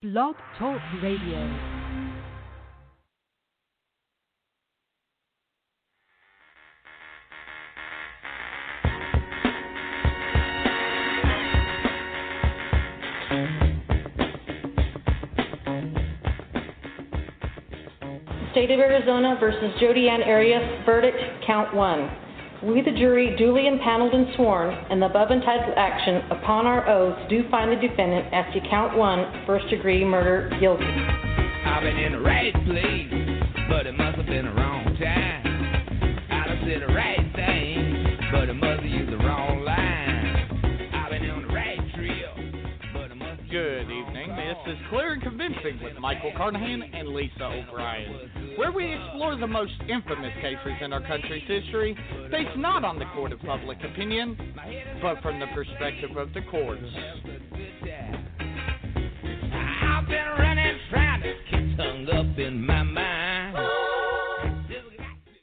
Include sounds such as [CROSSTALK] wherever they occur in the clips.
Blog Talk Radio. State of Arizona versus Jodi Ann Arias, verdict, count one. We, the jury, duly impaneled and sworn, in the above entitled action, upon our oaths, do find the defendant as to count one, first degree murder, guilty. I've been in the right place, but it must have been the wrong time. I done said the right thing, but it must have used the wrong line. I've been on the right trail, but it must have Good evening. This is Clear and Convincing with Michael Carnahan and Lisa O'Brien, where we explore the most infamous cases in our country's history, based not on the court of public opinion, but from the perspective of the courts. I've been running, trying to get hung up in my mind.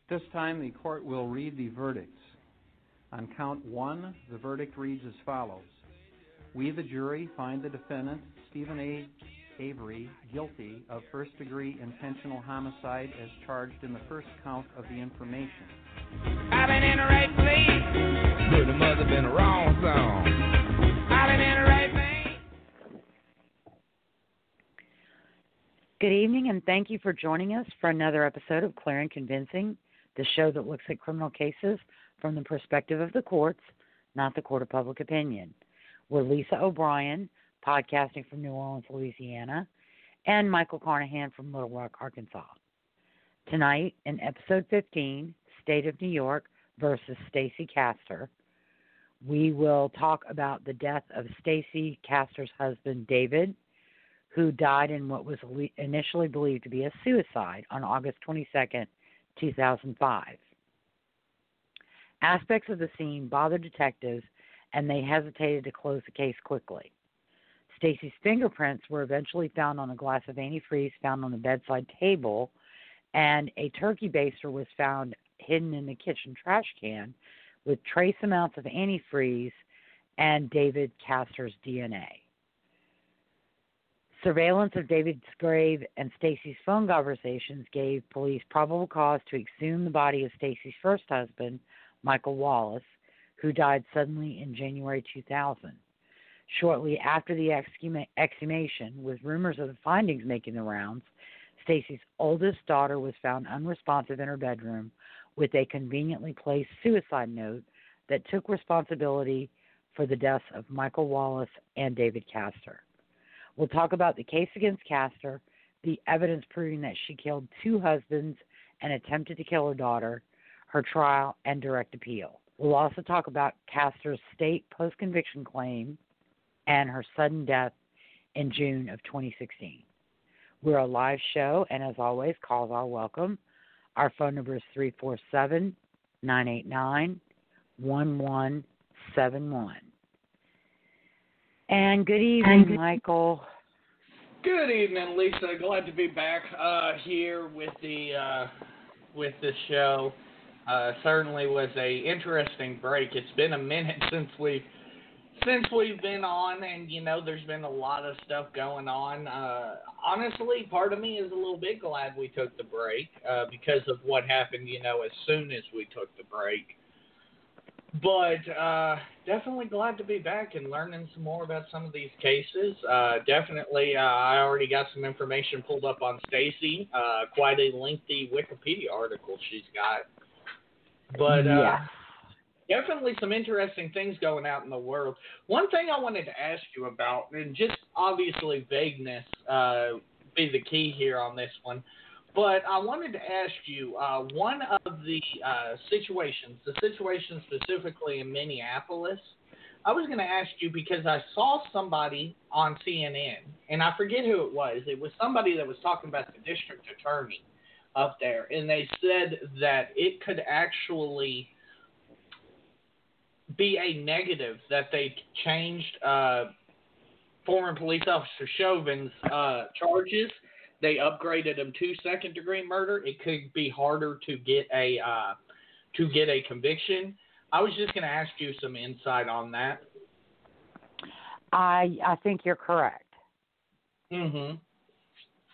This time, the court will read the verdicts. On count one, the verdict reads as follows We, the jury, find the defendant, Steven A. Avery, guilty of first degree intentional homicide as charged in the first count of the information. I've been in the right place, but it must have been the wrong song. I've been in the right place. Good evening, and thank you for joining us for another episode of Clear and Convincing, the show that looks at criminal cases from the perspective of the courts, not the court of public opinion. We're Lisa O'Brien, podcasting from New Orleans, Louisiana, and Michael Carnahan from Little Rock, Arkansas. Tonight, in episode 15, State of New York versus Stacey Castor, we will talk about the death of Stacey Castor's husband, David, who died in what was initially believed to be a suicide on August 22nd, 2005. Aspects of the scene bothered detectives, and they hesitated to close the case quickly. Stacey's fingerprints were eventually found on a glass of antifreeze found on the bedside table, and a turkey baster was found hidden in the kitchen trash can with trace amounts of antifreeze and David Castor's DNA. Surveillance of David's grave and Stacey's phone conversations gave police probable cause to exhume the body of Stacey's first husband, Michael Wallace, who died suddenly in January 2000. Shortly after the exhuma- exhumation, with rumors of the findings making the rounds, Stacey's oldest daughter was found unresponsive in her bedroom with a conveniently placed suicide note that took responsibility for the deaths of Michael Wallace and David Castor. We'll talk about the case against Castor, the evidence proving that she killed two husbands and attempted to kill her daughter, her trial, and direct appeal. We'll also talk about Castor's state post conviction claim and her sudden death in June of 2016. We're a live show, and as always, calls are welcome. Our phone number is 347 989 1171. And good evening, Michael. Good evening, Lisa. Glad to be back uh, here with the uh, with the show. Uh, certainly was a interesting break. It's been a minute [LAUGHS] since we since we've been on, and you know, there's been a lot of stuff going on. Uh, honestly, part of me is a little bit glad we took the break uh, because of what happened. You know, as soon as we took the break. But uh, definitely glad to be back and learning some more about some of these cases. Uh, definitely, uh, I already got some information pulled up on Stacey. Uh, quite a lengthy Wikipedia article she's got. But uh, yeah. Definitely some interesting things going out in the world. One thing I wanted to ask you about, and just obviously vagueness uh, be the key here on this one, but I wanted to ask you uh, one of the uh, situations, the situation specifically in Minneapolis. I was going to ask you because I saw somebody on CNN, and I forget who it was. It was somebody that was talking about the district attorney up there, and they said that it could actually be a negative that they changed uh, former police officer Chauvin's uh, charges. They upgraded him to second degree murder. It could be harder to get a uh, to get a conviction. I was just going to ask you some insight on that. I I think you're correct. Mhm.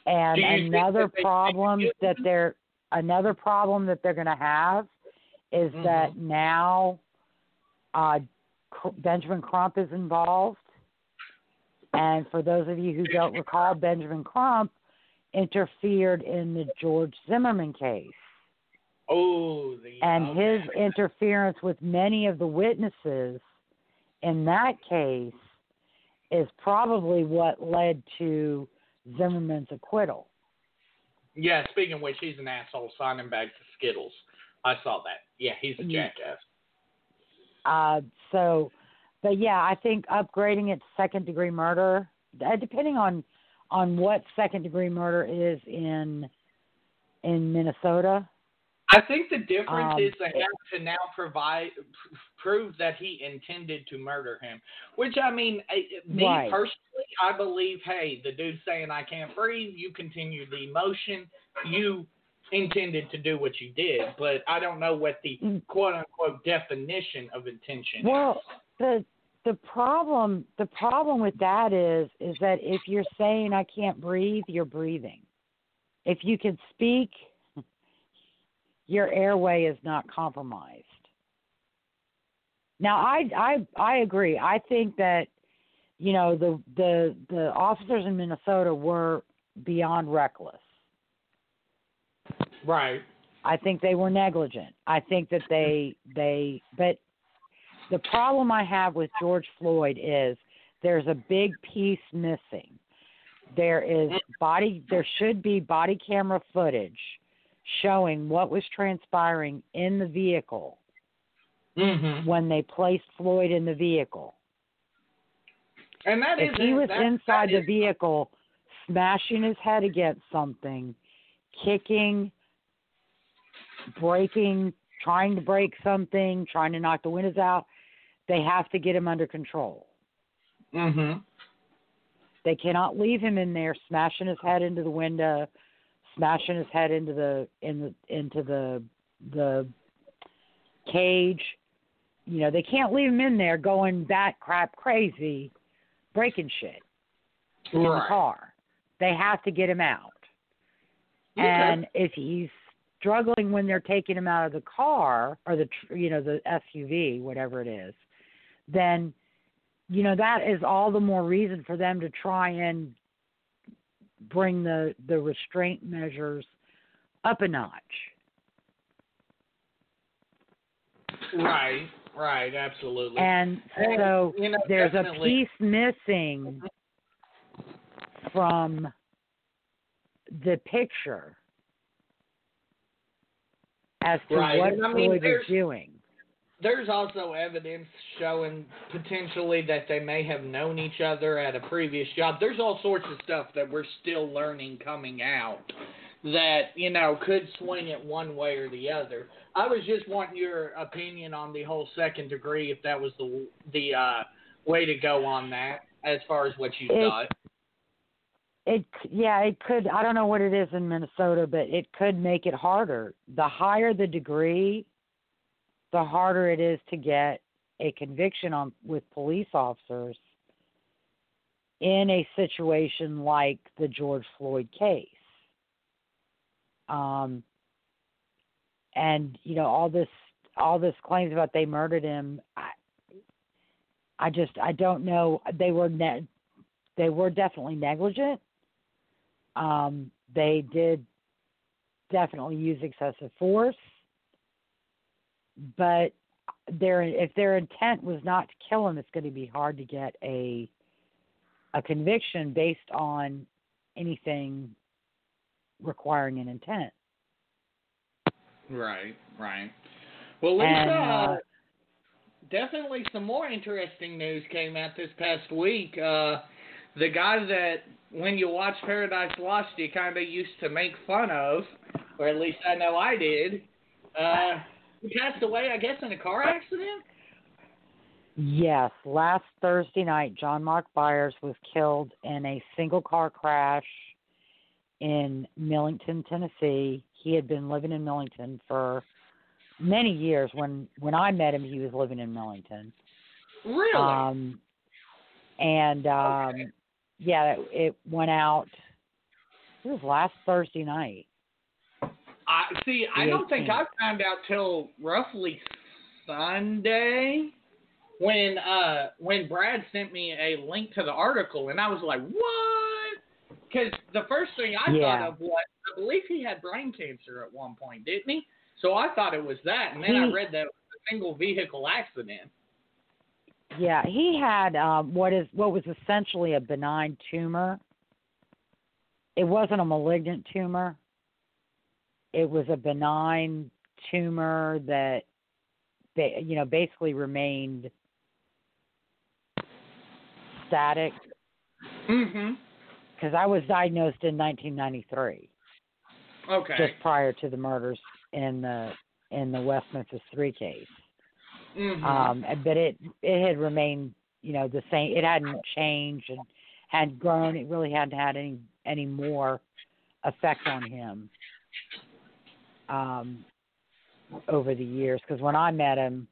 And Do you think another that problem that they're another problem that they're going to have is Mhm. that now uh, Benjamin Crump is involved. And for those of you who don't recall, Benjamin Crump interfered in the George Zimmerman case. Oh, the And okay. his interference with many of the witnesses in that case is probably what led to Zimmerman's acquittal. Yeah, speaking of which, he's an asshole signing bags of Skittles. I saw that. Yeah, he's a jackass. Uh, so, but yeah, I think upgrading it to second degree murder, uh, depending on on what second degree murder is in in Minnesota. I think the difference Um, is they have to now provide prove that he intended to murder him. Which I mean, me Right. personally, I believe, hey, the dude's saying I can't breathe. You continue the motion. You intended to do what you did, but I don't know what the Mm. quote unquote definition of intention. Well, is. the the problem the problem with that is is that if you're saying I can't breathe, you're breathing. If you can speak, [LAUGHS] your airway is not compromised. Now, I I I agree. I think that you know the the the officers in Minnesota were beyond reckless. Right. I think they were negligent. I think that they they but the problem I have with George Floyd is there's a big piece missing. There is body there should be body camera footage showing what was transpiring in the vehicle Mm-hmm. when they placed Floyd in the vehicle. And that If is he was that, inside that the vehicle smashing his head against something, kicking, breaking, trying to break something, trying to knock the windows out, they have to get him under control. Mhm. They cannot leave him in there smashing his head into the window, smashing his head into the in the into the the cage. You know, they can't leave him in there going bat crap crazy, breaking shit in the car. They have to get him out. Okay. And if he's struggling when they're taking him out of the car or the you know the SUV, whatever it is, then you know that is all the more reason for them to try and bring the the restraint measures up a notch. Right. Right. Absolutely. And And, so you know, there's a piece missing from the picture as to Right, what and I mean, Floyd was doing. There's also evidence showing potentially that they may have known each other at a previous job. There's all sorts of stuff that we're still learning coming out that, you know, could swing it one way or the other. I was just wanting your opinion on the whole second degree, if that was the the uh, way to go on that, as far as what you It- thought. It yeah, it could. I don't know what it is in Minnesota, but it could make it harder. The higher the degree, the harder it is to get a conviction on with police officers in a situation like the George Floyd case. Um, and you know all this all this claims about they murdered him. I, I just I don't know. They were ne- they were definitely negligent. Um, they did definitely use excessive force, but their if their intent was not to kill him, it's going to be hard to get a a conviction based on anything requiring an intent. Right, right. Well, Lisa, And, uh, definitely some more interesting news came out this past week. Uh, the guy that, when you watch Paradise Lost, you kind of used to make fun of, or at least I know I did, uh, he passed away, I guess, in a car accident? Yes, last Thursday night, John Mark Byers was killed in a single car crash in Millington, Tennessee. He had been living in Millington for many years. When when I met him, he was living in Millington. Really? Um, and um, Okay. Yeah, it, it went out. It was last Thursday night. I see. I don't think I found out till roughly Sunday when uh when Brad sent me a link to the article, and I was like, "What?" Because the first thing I Yeah. thought of was, I believe he had brain cancer at one point, didn't he? So I thought it was that, and then I read that it was a single vehicle accident. Yeah, he had um, what is what was essentially a benign tumor. It wasn't a malignant tumor. It was a benign tumor that, ba- you know, basically remained static Mm-hmm. because I was diagnosed in 1993, Okay. just prior to the murders in the in the West Memphis Three case. Mm-hmm. um but it it had remained you know the same it hadn't changed and had grown it really hadn't had any any more effect on him um over the years. Because when i met him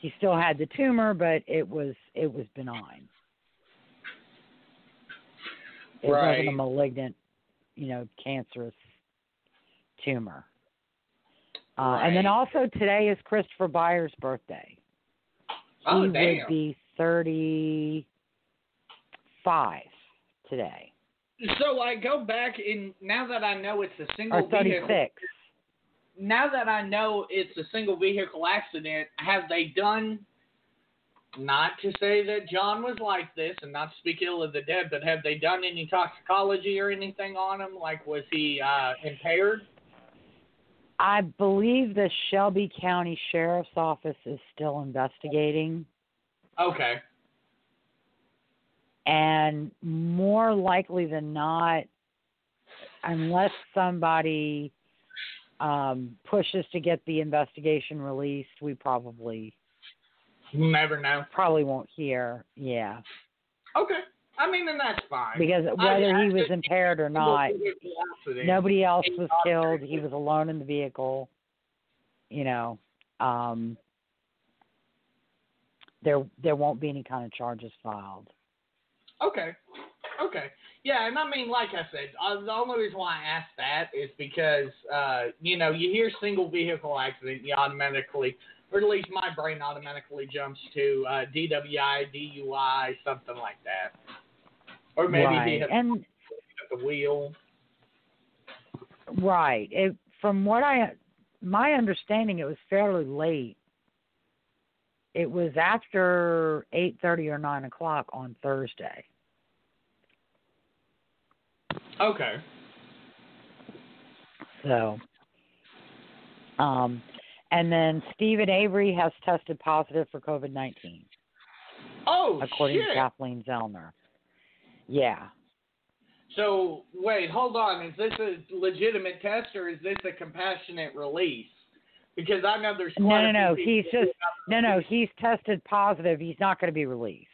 he still had the tumor but it was it was benign. It wasn't a malignant you know cancerous tumor uh, and then also today is Christopher Byers' birthday. oh, he damn. would be 35 today, So I go back and now that I know it's a single or 36. vehicle, now that I know it's a single vehicle accident, have they done? Not to say that John was like this, and not to speak ill of the dead, but have they done any toxicology or anything on him? Like, was he uh, impaired? I believe the Shelby County Sheriff's Office is still investigating, Okay. and more likely than not, unless somebody um, pushes to get the investigation released, we probably never know. probably won't hear. Yeah, Okay. I mean, then that's fine. because whether I he was impaired or not, nobody else was killed. He was alone in the vehicle. You know, um, there there won't be any kind of charges filed. Okay. Okay. Yeah, and I mean, like I said, uh, the only reason why I asked that is because, uh, you know, you hear single vehicle accident, you automatically, or at least my brain automatically jumps to uh, DWI, DUI, something like that. Or maybe he right, and the wheel. right. It, from what I, my understanding, it was fairly late. It was after eight thirty or nine o'clock on Thursday. Okay. So, um, and then Steven Avery has tested positive for COVID nineteen. Oh, according shit. to Kathleen Zellner. Yeah. So, wait, hold on. Is this a legitimate test or is this a compassionate release? Because I know there's No, quite no, no. He's just no, no. He's tested positive. He's not going to be released.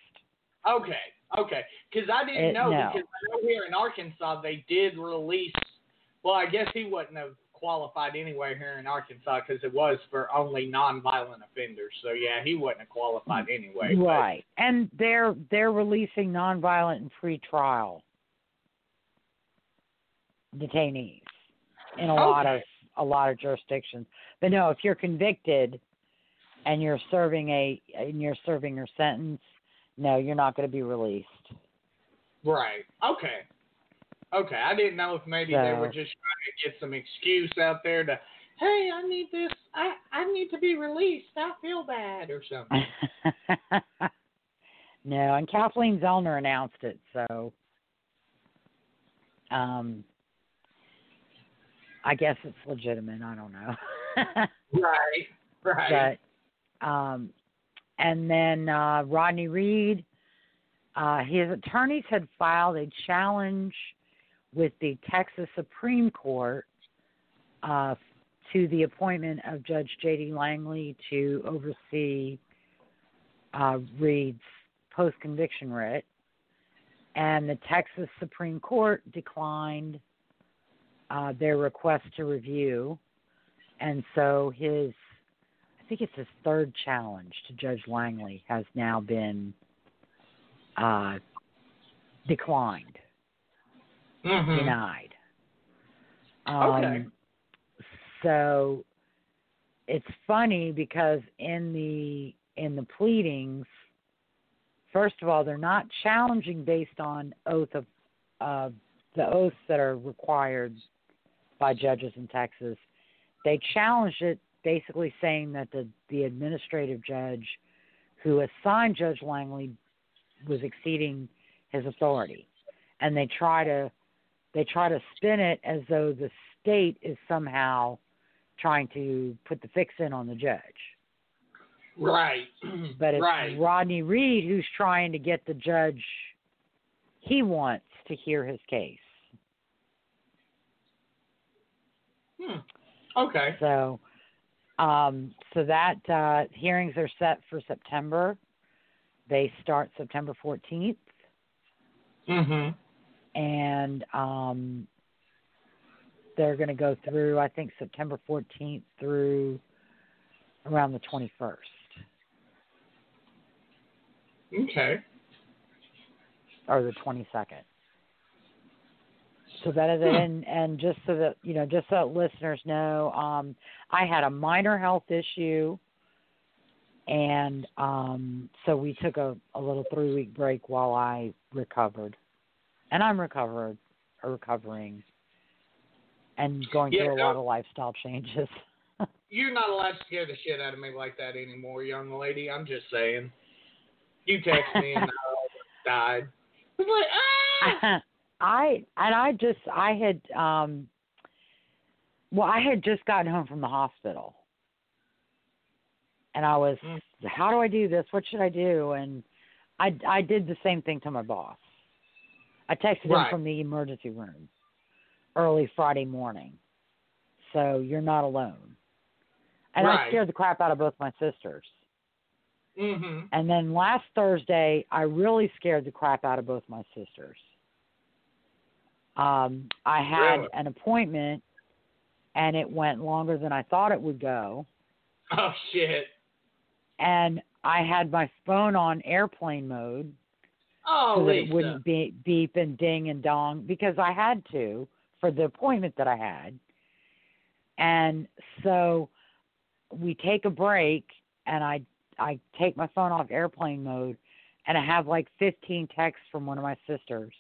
Okay, okay. Because I didn't Uh, know no. because I know here in Arkansas they did release. Well, I guess he wouldn't have qualified anyway here in Arkansas because it was for only nonviolent offenders. So yeah, he wouldn't have qualified anyway. but- Right. And they're they're releasing nonviolent and pretrial detainees in a lot of a lot of jurisdictions. But no, if you're convicted and you're serving a and you're serving your sentence, no, you're not going to be released. Right. Okay. Okay. I didn't know if maybe they were just trying to get some excuse out there to, hey, I need this. I I need to be released. I feel bad or something. [LAUGHS] no, and Kathleen Zellner announced it, so um I guess it's legitimate, I don't know. [LAUGHS] right. Right. but um and then uh Rodney Reed uh his attorneys had filed a challenge with the Texas Supreme Court uh to the appointment of Judge J.D. Langley to oversee uh, Reed's post conviction writ. And the Texas Supreme Court declined uh, their request to review. And so his, I think it's his third challenge to Judge Langley has now been uh, declined, Mhm. denied. Um, Okay. So it's funny because in the in the pleadings, first of all, they're not challenging based on oath of uh, the oaths that are required by judges in Texas. They challenged it basically saying that the the administrative judge who assigned Judge Langley was exceeding his authority, and they try to they try to spin it as though the state is somehow trying to put the fix in on the judge. Right. [CLEARS THROAT] But it's right. Rodney Reed who's trying to get the judge he wants to hear his case. Hmm. Okay. So um so that uh hearings are set for September. They start September 14th Mhm. And um they're going to go through I think September 14th through around the 21st. Okay. or the 22nd. So that is it. And, and just so that, you know, just so that listeners know, um, I had a minor health issue. And um, so we took a, a little three week break while I recovered. And I'm recovered, or recovering, and going Yeah, through a no. lot of lifestyle changes. [LAUGHS] You're not allowed to scare the shit out of me like that anymore, young lady. I'm just saying. You text me and I [LAUGHS] died. I was like, ah! [LAUGHS] I and I just I had um well I had just gotten home from the hospital. And I was Mm. how do I do this? What should I do? And I I did the same thing to my boss. I texted Right. him from the emergency room early Friday morning. So you're not alone. And I scared the crap out of both my sisters. Mhm. And then last Thursday, I really scared the crap out of both my sisters. Um, I had Really? an appointment, and it went longer than I thought it would go. Oh shit. And I had my phone on airplane mode Oh, so that Lisa. it wouldn't be, beep and ding and dong because I had to for the appointment that I had. And so we take a break, and I I take my phone off airplane mode, and I have like 15 texts from one of my sisters,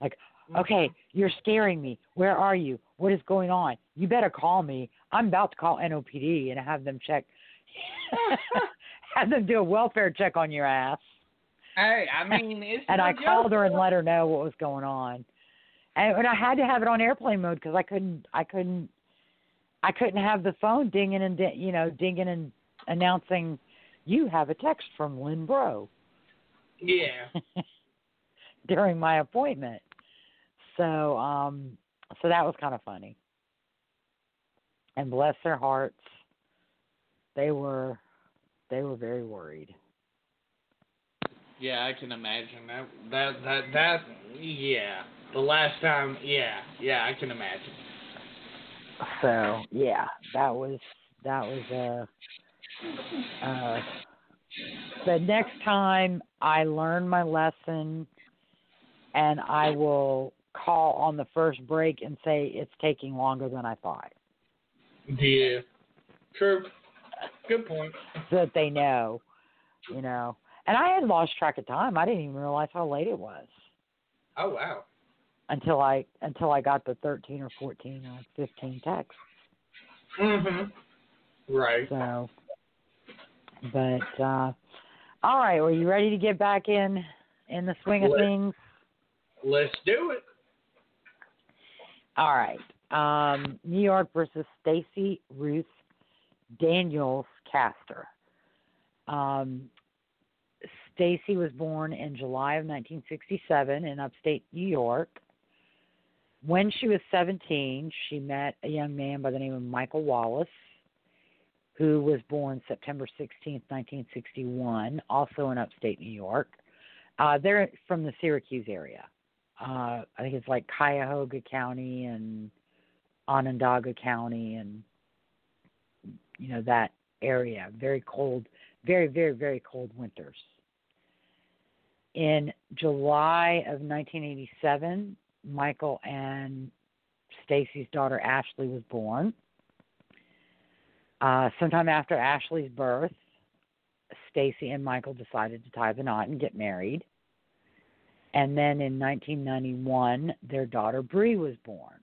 like, mm-hmm. "Okay, you're scaring me. Where are you? What is going on? You better call me. I'm about to call NOPD and have them check, [LAUGHS] have them do a welfare check on your ass." Hey, I [LAUGHS] mean, it's and I called her and let her know what was going on. And, and I had to have it on airplane mode because I couldn't, I couldn't, I couldn't have the phone dinging and di- you know dinging and announcing you have a text from Lynn Bro Yeah. [LAUGHS] during my appointment. So, um, so that was kind of funny. And bless their hearts, they were, they were very worried. Yeah, I can imagine that. That that that. Yeah. The last time. Yeah. Yeah, I can imagine. So yeah, that was that was uh uh but next time I learn my lesson and I will call on the first break and say it's taking longer than I thought. Yeah. True. Good point. So that they know, you know. And I had lost track of time. I didn't even realize how late it was Oh wow. until I until I got the thirteen or fourteen or fifteen texts. Mhm. Right. So, but uh, all right, are you ready to get back in in the swing of Let- things? Let's do it. All right, um, New York versus Stacey Ruth Daniels Castor. Um, Stacey was born in July of 1967 in upstate New York. When she was 17, she met a young man by the name of Michael Wallace, who was born September 16, 1961, also in upstate New York. Uh, they're from the Syracuse area. Uh, I think it's like Cuyahoga County and Onondaga County and you know that area. Very cold, very very very cold winters. In July of 1987, Michael and Stacey's daughter Ashley was born. Uh, sometime after Ashley's birth, Stacey and Michael decided to tie the knot and get married. And then in 1991, their daughter Bree was born.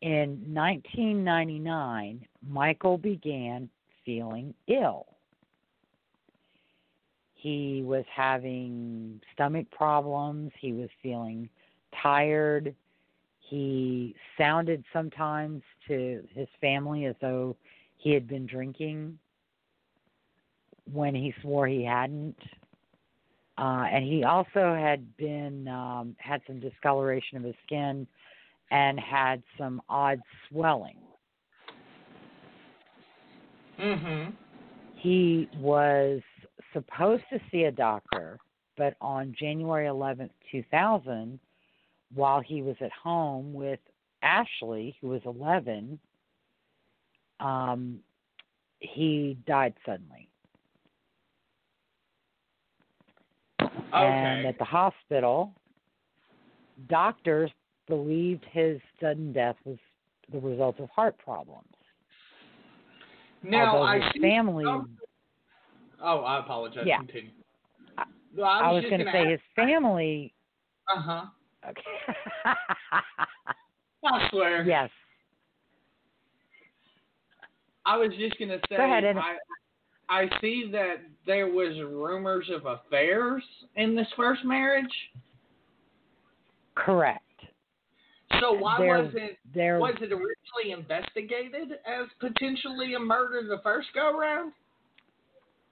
In 1999, Michael began feeling ill. He was having stomach problems. He was feeling tired. He sounded sometimes to his family as though he had been drinking when he swore he hadn't. Uh, and he also had been um, had some discoloration of his skin and had some odd swelling. Mhm. He was supposed to see a doctor, but on January 11th, 2000, while he was at home with Ashley, who was 11, um, he died suddenly. Okay. And at the hospital, doctors believed his sudden death was the result of heart problems. Now although I his family, Oh, I apologize. Yeah. Continue. I- No, I I was, was going to say his family. Uh huh. Okay. [LAUGHS] I swear. yes. I was just gonna say. Go ahead, Ed. I, I see that there was rumors of affairs in this first marriage. Correct. So why There- was it There was it originally investigated as potentially a murder the first go round?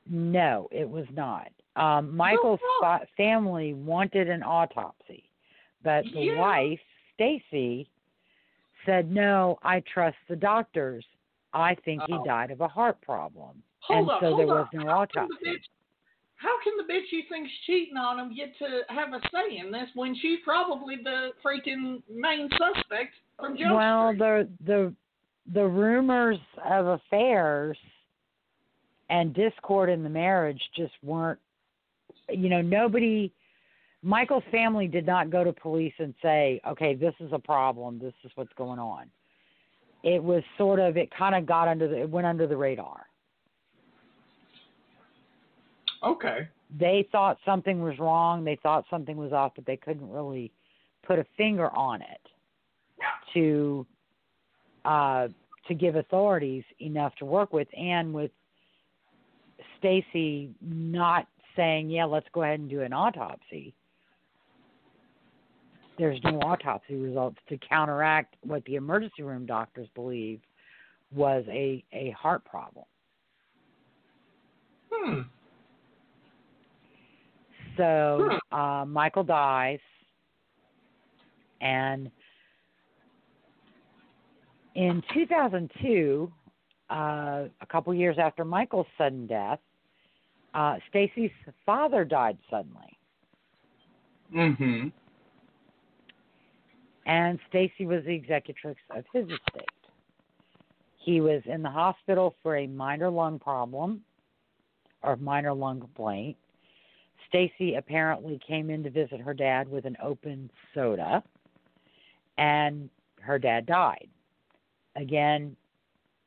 No, it was not. Um, Michael's fuck? fa- family wanted an autopsy, but the Yeah. wife, Stacey, said, "No, I trust the doctors. I think he Oh. died of a heart problem." Hold and up, so there was up. no How can autopsy. bitch- How can the bitch you think's cheating on him get to have a say in this when she's probably the freaking main suspect from Jump well, Street? the the the rumors of affairs and discord in the marriage just weren't. You know, nobody. Michael's family did not go to police and say, "Okay, this is a problem. This is what's going on." It was sort of. It kind of got under the. It went under the radar. Okay. They thought something was wrong. They thought something was off, but they couldn't really put a finger on it to uh, to give authorities enough to work with, and with Stacey not saying, "Yeah, let's go ahead and do an autopsy." There's no autopsy results to counteract what the emergency room doctors believe was a a heart problem. Hmm. So uh, Michael dies, and in 2002, uh, a couple years after Michael's sudden death, uh, Stacey's father died suddenly, Mm-hmm. and Stacey was the executrix of his estate. He was in the hospital for a minor lung problem or minor lung complaint. Stacey apparently came in to visit her dad with an open soda, and her dad died. Again,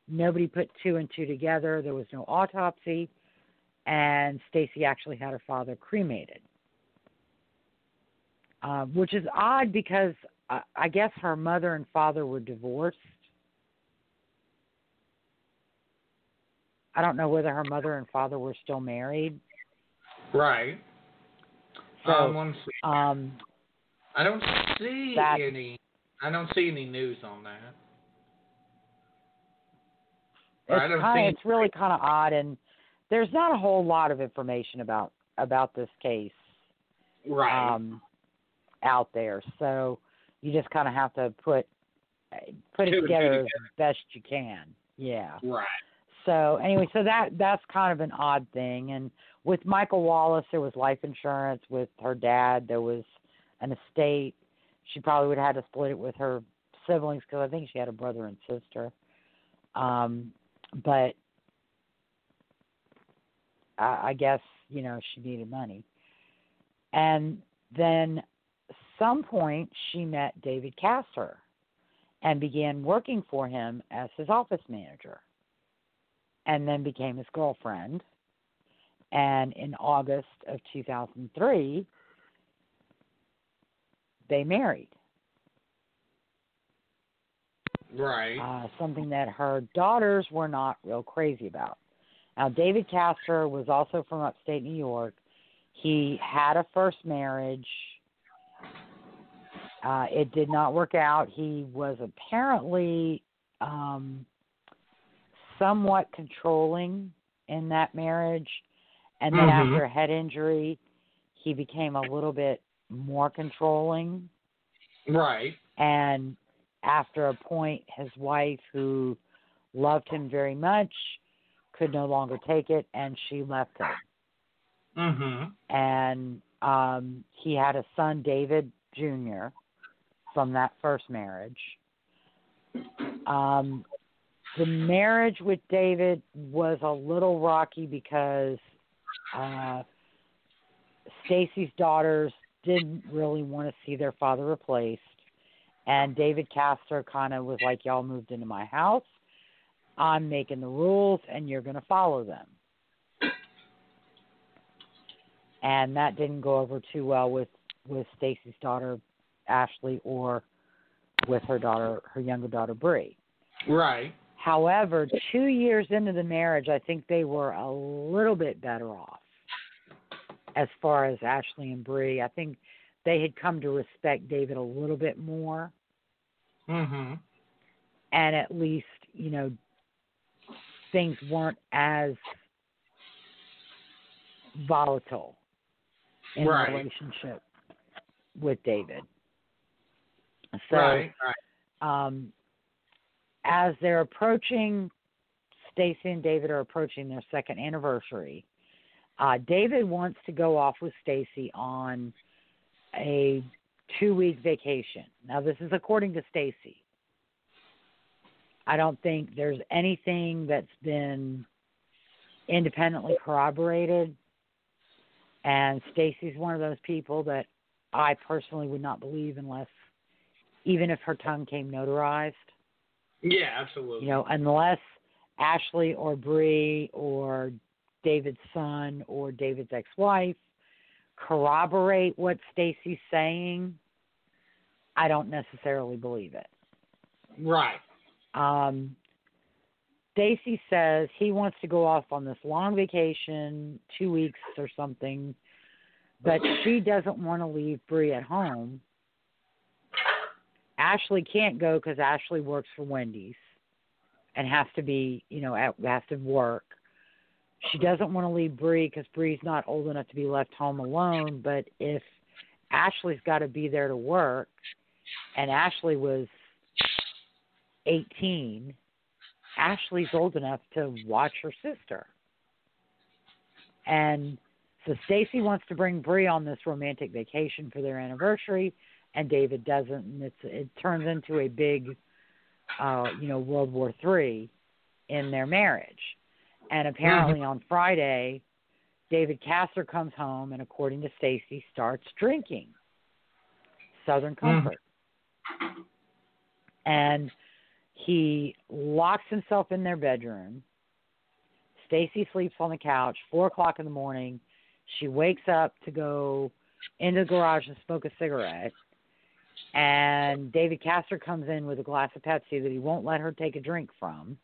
nobody put two and two together. There was no autopsy, and Stacey actually had her father cremated, uh, which is odd because uh, I guess her mother and father were divorced. I don't know whether her mother and father were still married. Right. So, um, let me see. um, I don't see that- any. I don't see any news on that. It's kind see. of, it's really kind of odd, and there's not a whole lot of information about about this case right. um, out there. So you just kind of have to put put it two together as best you can. Yeah. right. So anyway, so that that's kind of an odd thing. And with Michael Wallace, there was life insurance. With her dad, there was an estate. She probably would have had to split it with her siblings because I think she had a brother and sister. Um, but I, I guess you know she needed money. And then some point she met David Castor and began working for him as his office manager and then became his girlfriend. And in August of 2003, they married. Right. Uh, something that her daughters were not real crazy about. Now, David Castor was also from upstate New York. He had a first marriage. Uh, it did not work out. He was apparently um, somewhat controlling in that marriage. And then Mhm. after a head injury, he became a little bit more controlling. Right. And after a point, his wife, who loved him very much, could no longer take it, and she left him. Mhm. And um, he had a son, David Jr., from that first marriage. Um, the marriage with David was a little rocky because uh, Stacey's daughters didn't really want to see their father replaced. And David Castor kind of was like, Y'all moved into my house. I'm making the rules, and you're going to follow them. And that didn't go over too well with with Stacey's daughter Ashley or with her daughter, her younger daughter Bree. Right. However, two years into the marriage, I think they were a little bit better off as far as Ashley and Bree. I think they had come to respect David a little bit more, Mhm. and at least you know things weren't as volatile in Right. the relationship with David. So, right. Right. um, as they're approaching, Stacey and David are approaching their second anniversary. Uh, David wants to go off with Stacey on a two-week vacation. Now, this is according to Stacey. I don't think there's anything that's been independently corroborated. And Stacey's one of those people that I personally would not believe unless, even if her tongue came notarized, Yeah, absolutely. you know, unless Ashley or Bree or David's son or David's ex-wife corroborate what Stacey's saying, I don't necessarily believe it. Right. Um, Stacey says he wants to go off on this long vacation, two weeks or something, but she doesn't want to leave Bree at home. Ashley can't go because Ashley works for Wendy's and has to be, you know, at, has to work. She doesn't want to leave Bree because Bree's not old enough to be left home alone. But if Ashley's got to be there to work, and Ashley was 18, Ashley's old enough to watch her sister. And so Stacey wants to bring Bree on this romantic vacation for their anniversary, and David doesn't, and it's it turns into a big, uh, you know, World War Three in their marriage. And mm-hmm. apparently on Friday, David Castor comes home and, according to Stacey, starts drinking Southern mm-hmm. Comfort. And he locks himself in their bedroom. Stacey sleeps on the couch. Four o'clock in the morning, she wakes up to go into the garage and smoke a cigarette. And David Castor comes in with a glass of Pepsi that he won't let her take a drink from.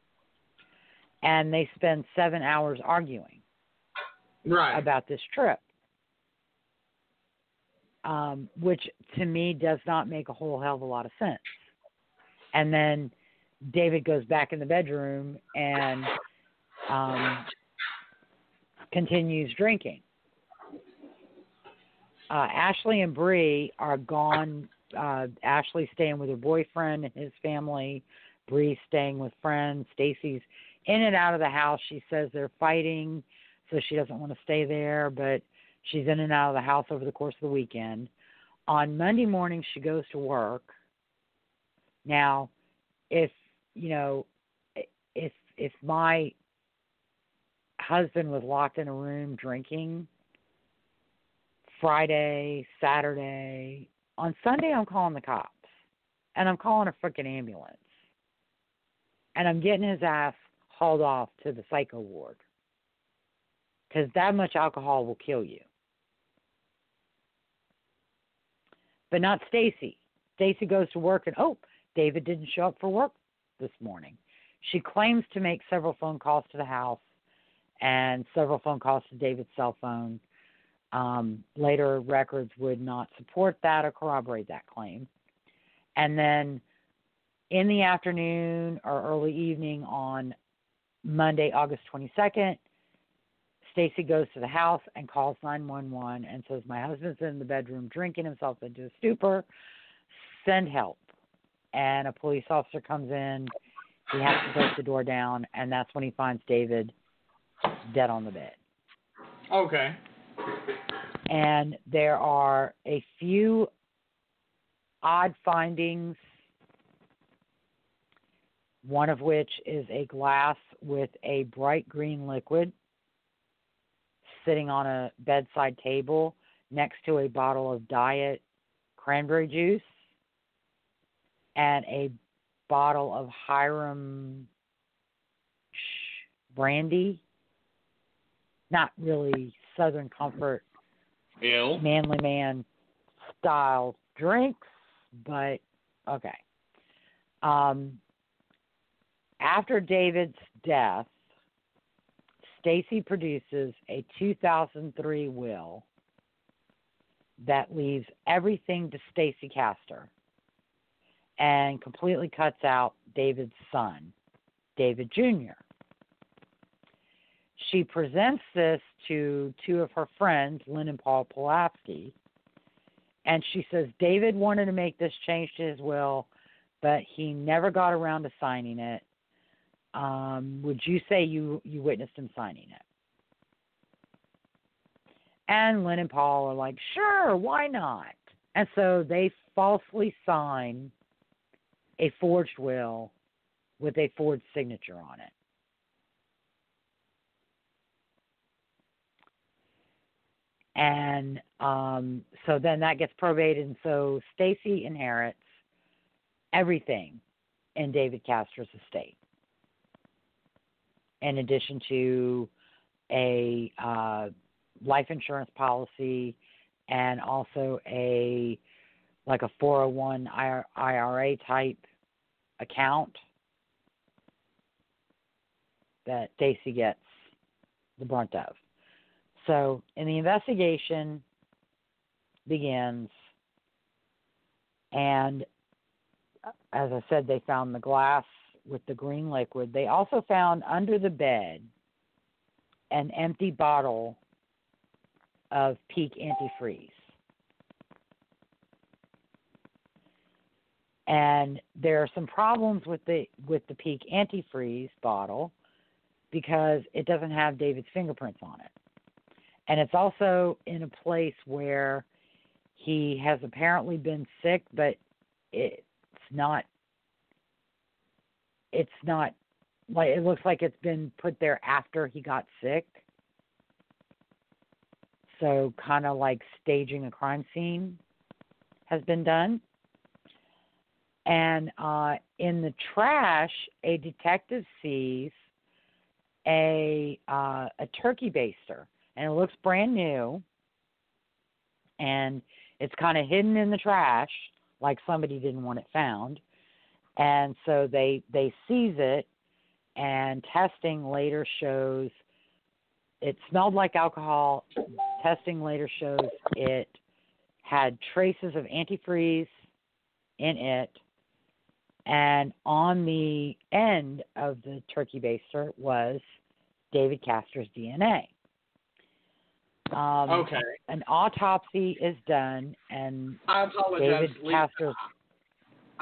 And they spend seven hours arguing Right. about this trip, um, which to me does not make a whole hell of a lot of sense. And then David goes back in the bedroom and um, continues drinking. Uh, Ashley and Bree are gone. Uh, Ashley staying with her boyfriend and his family. Bree staying with friends. Stacey's in and out of the house. She says they're fighting so she doesn't want to stay there, but she's in and out of the house over the course of the weekend. On Monday morning, she goes to work. Now, if you know, if if my husband was locked in a room drinking, Friday, Saturday. On Sunday, I'm calling the cops, and I'm calling a freaking ambulance, and I'm getting his ass hauled off to the psycho ward because that much alcohol will kill you. But not Stacey. Stacey goes to work, and oh, David didn't show up for work this morning. She claims to make several phone calls to the house and several phone calls to David's cell phone. Um, later records would not support that or corroborate that claim. And then in the afternoon or early evening on Monday, August 22nd, Stacey goes to the house and calls 911 and says, My husband's in the bedroom drinking himself into a stupor. Send help. And a police officer comes in. He has to break the door down, and that's when he finds David dead on the bed. Okay. And there are a few odd findings, one of which is a glass with a bright green liquid sitting on a bedside table next to a bottle of diet cranberry juice and a bottle of Hiram brandy. Not really Southern Comfort manly man style drinks, but okay. Um, after David's death, Stacey produces a 2003 will that leaves everything to Stacey Castor and completely cuts out David's son, David Jr. She presents this to two of her friends, Lynn and Paul Pulaski, and she says David wanted to make this change to his will, but he never got around to signing it. Um, would you say you you witnessed him signing it? And Lynn and Paul are like, sure, why not? And so they falsely sign a forged will with a forged signature on it. And um, so then that gets probated, and so Stacey inherits everything in David Castor's estate, in addition to a uh, life insurance policy and also a like a 401 IRA type account that Stacey gets the brunt of. So, and the investigation begins, and as I said, they found the glass with the green liquid. They also found under the bed an empty bottle of peak antifreeze. And there are some problems with the with the peak antifreeze bottle because it doesn't have David's fingerprints on it. And it's also in a place where he has apparently been sick, but it's not it's not like it looks like it's been put there after he got sick. So kind of like staging a crime scene has been done. And uh, in the trash, a detective sees a uh, a turkey baster, and it looks brand new. And it's kind of hidden in the trash, like somebody didn't want it found. And so they they seize it, and testing later shows it smelled like alcohol. Testing later shows it had traces of antifreeze in it and on the end of the turkey baster was David Castor's DNA. Um, Okay. An autopsy is done, and I apologize. David Lisa. Castor's.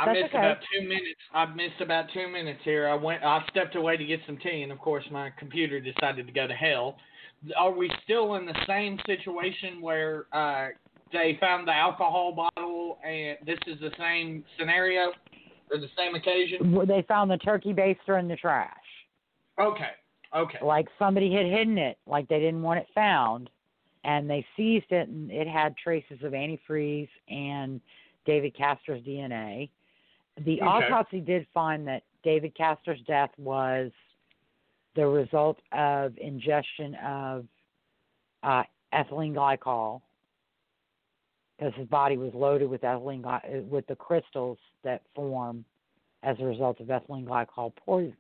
I That's missed okay. about two minutes. I missed about two minutes here. I went. I stepped away to get some tea, and of course, my computer decided to go to hell. Are we still in the same situation where uh, they found the alcohol bottle, and this is the same scenario or the same occasion? They found the turkey baster in the trash. Okay. Okay. Like somebody had hidden it, like they didn't want it found. and they seized it, and it had traces of antifreeze and David Castor's DNA. The Okay. autopsy did find that David Castor's death was the result of ingestion of uh, ethylene glycol because his body was loaded with ethylene gly- with the crystals that form as a result of ethylene glycol pois-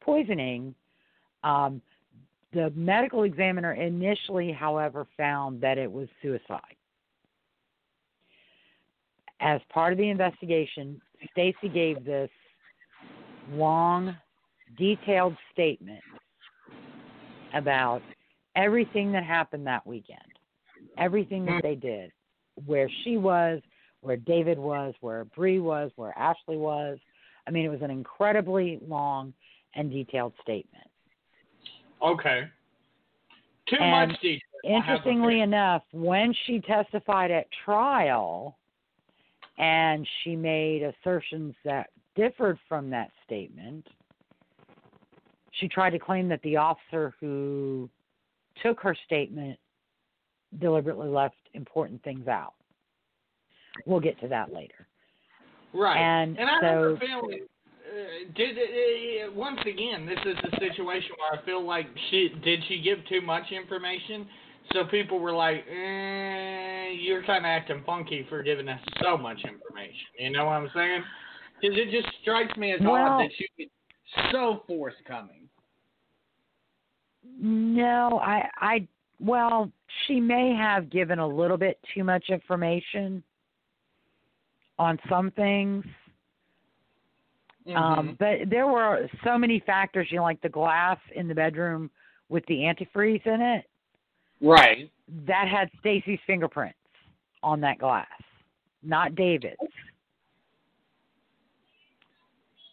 poisoning. Um, the medical examiner initially, however, found that it was suicide. As part of the investigation, Stacey gave this long, detailed statement about everything that happened that weekend, everything that they did, where she was, where David was, where Bree was, where Ashley was. I mean, it was an incredibly long and detailed statement. Okay. Too And much detail. I have a Interestingly enough, when she testified at trial and she made assertions that differed from that statement, she tried to claim that the officer who took her statement deliberately left important things out. We'll get to that later. Right. And, I have so a feeling. Uh, did uh, once again, this is a situation where I feel like she did she give too much information, so people were like, eh, "You're kind of acting funky for giving us so much information." You know what I'm saying? Because it just strikes me as Well- odd that she was so forthcoming. No, I I well, she may have given a little bit too much information on some things. Mm-hmm. Um, but there were so many factors, you know, like the glass in the bedroom with the antifreeze in it, right. that had Stacey's fingerprints on that glass, not David's.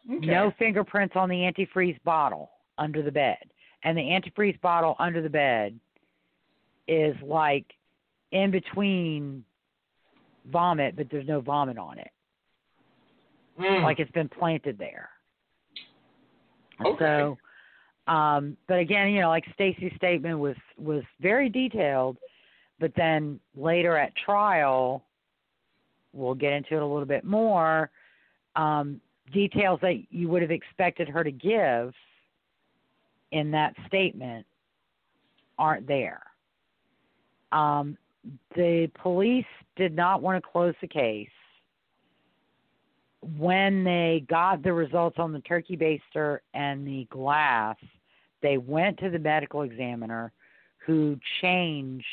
Okay. No fingerprints on the antifreeze bottle under the bed. And the antifreeze bottle under the bed is like in between vomit, but there's no vomit on it. Mm. Like it's been planted there. Okay. So um but again, you know, like Stacey's statement was was very detailed, but then later at trial we'll get into it a little bit more. Um, details that you would have expected her to give in that statement aren't there. Um, the police did not want to close the case. When they got the results on the turkey baster and the glass, they went to the medical examiner who changed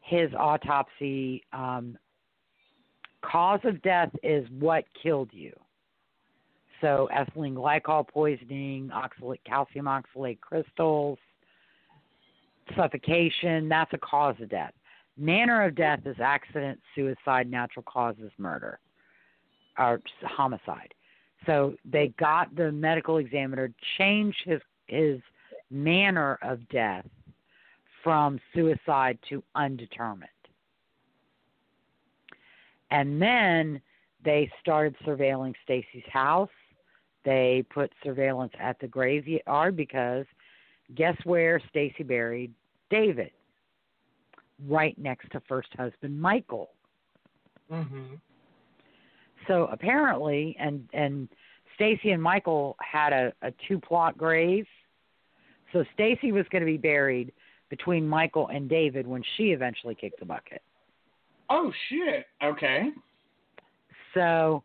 his autopsy um, cause of death is what killed you. So ethylene glycol poisoning, oxalate, calcium oxalate crystals, suffocation, that's a cause of death. Manner of death is accident, suicide, natural causes, murder, or homicide. So they got the medical examiner change his his manner of death from suicide to undetermined. And then they started surveilling Stacey's house. They put surveillance at the graveyard because guess where Stacey buried David? Right next to first husband Michael. Mm-hmm. So apparently, and and Stacey and Michael had a, a two plot grave. So Stacey was going to be buried between Michael and David when she eventually kicked the bucket. Oh shit. Okay. So,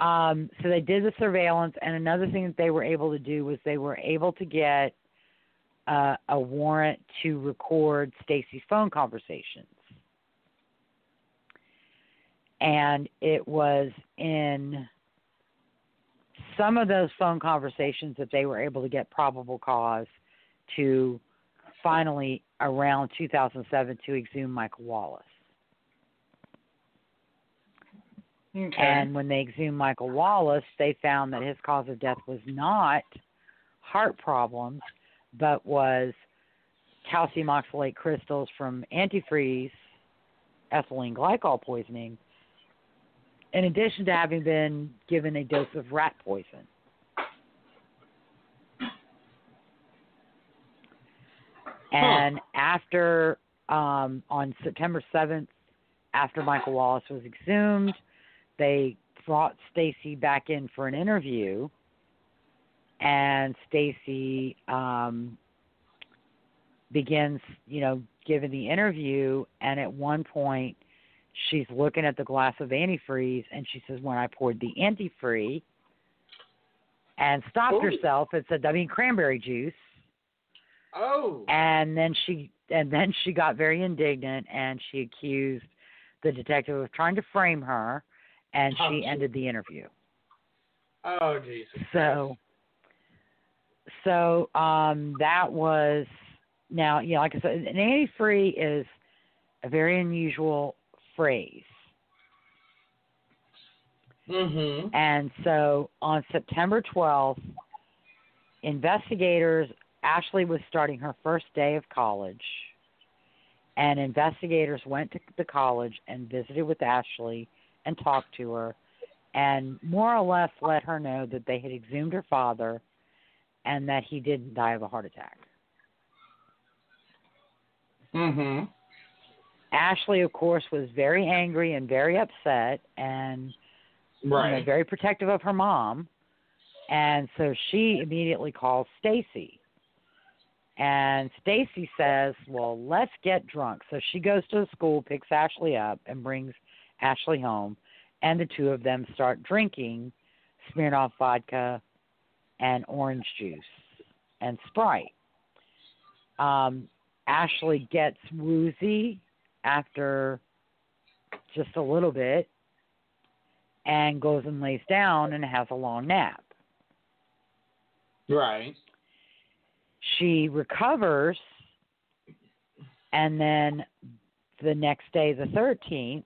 um, so they did the surveillance, and another thing that they were able to do was they were able to get uh, a warrant to record Stacey's phone conversations, and it was in some of those phone conversations that they were able to get probable cause to finally around 2007 to exhume Michael Wallace. Okay. And when they exhumed Michael Wallace, they found that his cause of death was not heart problems, but was calcium oxalate crystals from antifreeze, ethylene glycol poisoning, in addition to having been given a dose of rat poison. And after um, on September 7th, after Michael Wallace was exhumed, they brought Stacey back in for an interview, and Stacey um, begins, you know, giving the interview, and at one point, she's looking at the glass of antifreeze, and she says, "When I poured the antifreeze." And stopped Ooh. herself. It said, I mean, cranberry juice Oh. and then she and then she got very indignant and she accused the detective of trying to frame her and Oh, she gee. ended the interview Oh Jesus. so so um that was now you know like i said an antifree is a very unusual phrase Mhm. And so on September 12th, investigators, Ashley was starting her first day of college, and investigators went to the college and visited with Ashley and talked to her and more or less let her know that they had exhumed her father and that he didn't die of a heart attack. Mhm. Ashley, of course, was very angry and very upset and you know, very protective of her mom. And so she immediately calls Stacey. And Stacey says, "Well, let's get drunk." So she goes to the school, picks Ashley up, and brings Ashley home, and the two of them start drinking Smirnoff vodka and orange juice and Sprite. Um, Ashley gets woozy after just a little bit and goes and lays down and has a long nap. Right. She recovers, and then the next day, the 13th,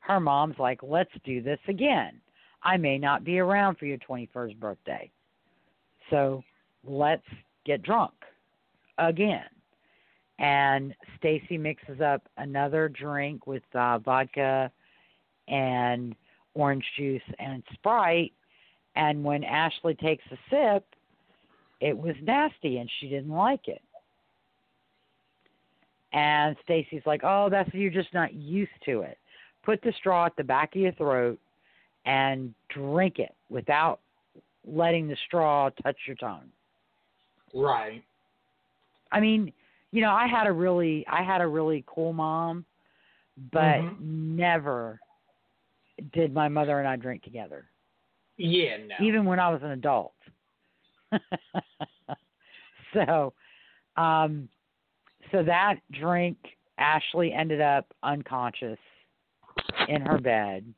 her mom's like, let's do this again. I may not be around for your 21st birthday. So let's get drunk again. And Stacey mixes up another drink with uh, vodka and orange juice and Sprite. And when Ashley takes a sip, it was nasty and she didn't like it. And Stacey's like, "Oh, that's you're just not used to it. Put the straw at the back of your throat and drink it without letting the straw touch your tongue." Right. I mean, you know, I had a really I had a really cool mom, but Mhm. never did my mother and I drink together. Yeah. No. even when I was an adult. [LAUGHS] so, um, so that drink, Ashley ended up unconscious in her bed.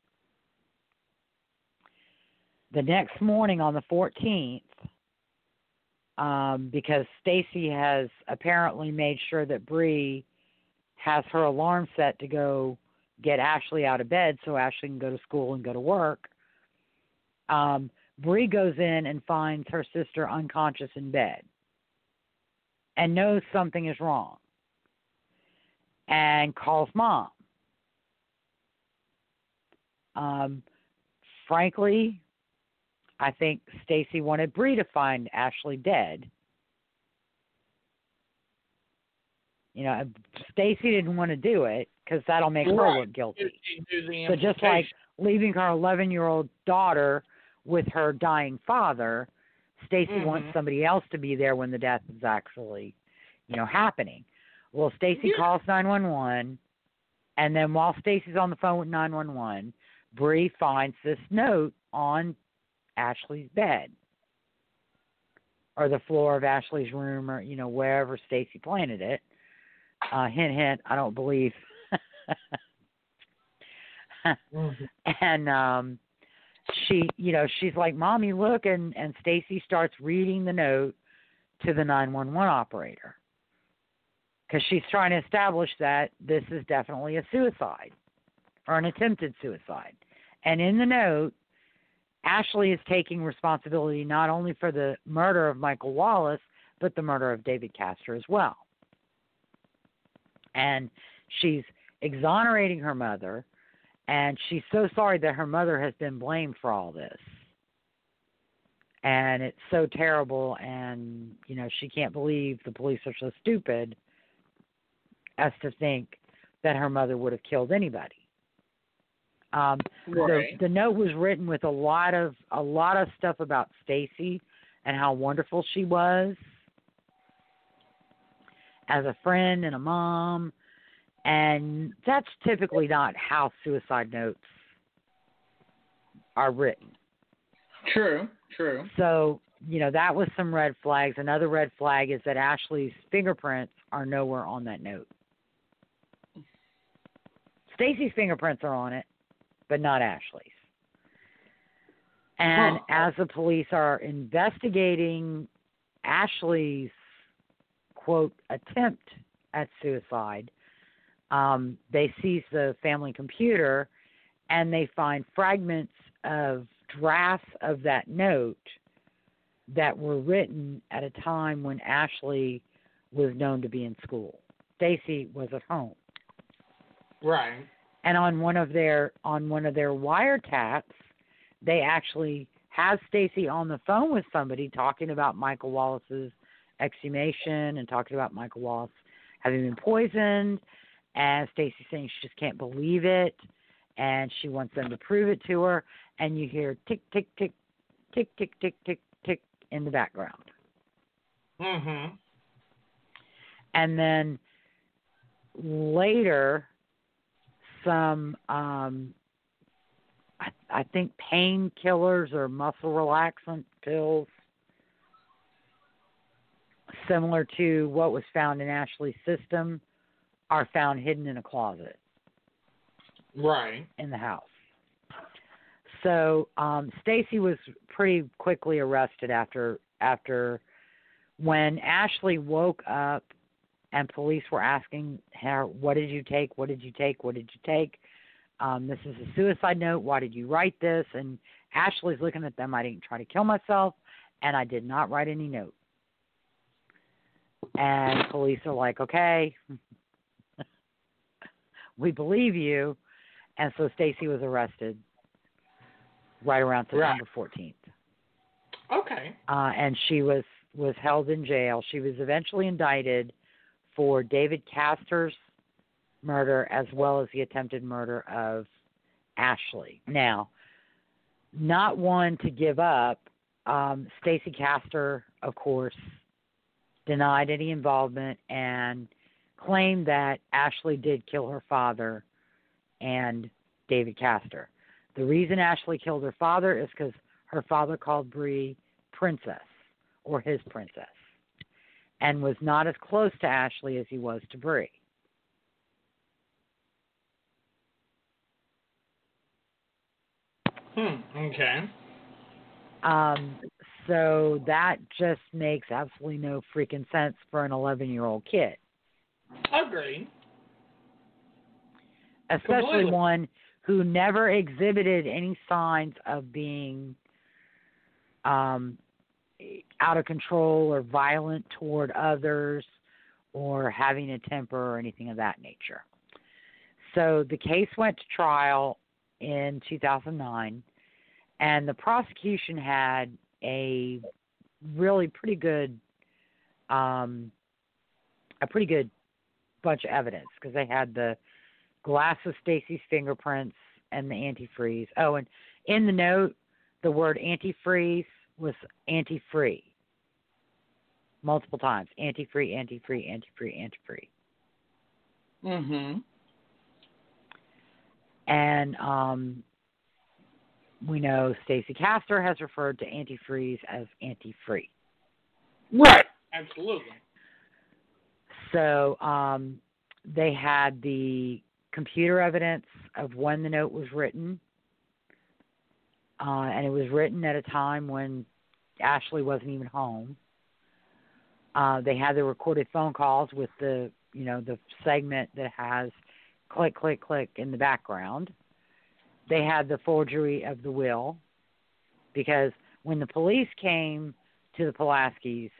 The next morning on the 14th, um, because Stacey has apparently made sure that Bree has her alarm set to go get Ashley out of bed so Ashley can go to school and go to work. Um, Bree goes in and finds her sister unconscious in bed and knows something is wrong and calls mom. Um, frankly, I think Stacey wanted Bree to find Ashley dead. You know, Stacey didn't want to do it because that'll make her look guilty. You do the So just like leaving her 11 year old daughter with her dying father, Stacey wants Mhm. somebody else to be there when the death is actually, you know, happening. Well, Stacey Yeah. calls 911, and then while Stacey's on the phone with 911, Bree finds this note on Ashley's bed or the floor of Ashley's room or, you know, wherever Stacey planted it. Uh, hint, hint, I don't believe. Mhm. [LAUGHS] and um she you know she's like mommy look and and stacey starts reading the note to the 911 operator because she's trying to establish that this is definitely a suicide or an attempted suicide and in the note ashley is taking responsibility not only for the murder of michael wallace but the murder of david castor as well and she's exonerating her mother and she's so sorry that her mother has been blamed for all this and it's so terrible and you know she can't believe the police are so stupid as to think that her mother would have killed anybody. Um, Right. the the note was written with a lot of a lot of stuff about Stacey and how wonderful she was as a friend and a mom and that's typically not how suicide notes are written. True. True. So, you know, that was some red flags. Another red flag is that Ashley's fingerprints are nowhere on that note. Stacey's fingerprints are on it, but not Ashley's. And Huh. as the police are investigating Ashley's quote attempt at suicide, um, they seize the family computer and they find fragments of drafts of that note that were written at a time when Ashley was known to be in school. Stacey was at home. Right and on one of their on one of their wiretaps, they actually have Stacey on the phone with somebody talking about Michael Wallace's exhumation and talking about Michael Wallace having been poisoned, and Stacey saying she just can't believe it, and she wants them to prove it to her, and you hear tick tick tick, tick tick tick tick tick in the background. Mhm. And then later some um I, I think painkillers or muscle relaxant pills similar to what was found in Ashley's system are found hidden in a closet Right. in the house. So um, Stacey was pretty quickly arrested after after when Ashley woke up and police were asking her, "What did you take? What did you take? What did you take?" Um, this is a suicide note. Why did you write this? And Ashley's looking at them. I didn't try to kill myself, and I did not write any note. And police are like, "Okay, [LAUGHS] we believe you." And so Stacey was arrested right around September 14th. Okay. Uh, and she was was held in jail. She was eventually indicted for David Castor's murder as well as the attempted murder of Ashley. Now, not one to give up, um, Stacey Castor, of course, denied any involvement and claimed that Ashley did kill her father and David Castor. The reason Ashley killed her father is because her father called Bree princess or his princess and was not as close to Ashley as he was to Bree. Hmm. Okay. Um, so that just makes absolutely no freaking sense for an 11 year old kid, Agreed. especially Completely. one who never exhibited any signs of being um, out of control or violent toward others or having a temper or anything of that nature. So the case went to trial in 2009, and the prosecution had a really pretty good, um, a pretty good bunch of evidence because they had the glass of Stacey's fingerprints and the antifreeze. Oh, and in the note, the word antifreeze was anti-free multiple times. Anti-free, anti-free, anti-free, anti-free. Mhm. And um, we know Stacey Castor has referred to antifreeze as anti-free. Right. Absolutely. So um, they had the computer evidence of when the note was written, uh, and it was written at a time when Ashley wasn't even home. Uh, they had the recorded phone calls with the you know the segment that has click click click in the background. They had the forgery of the will because when the police came to the Pulaskis,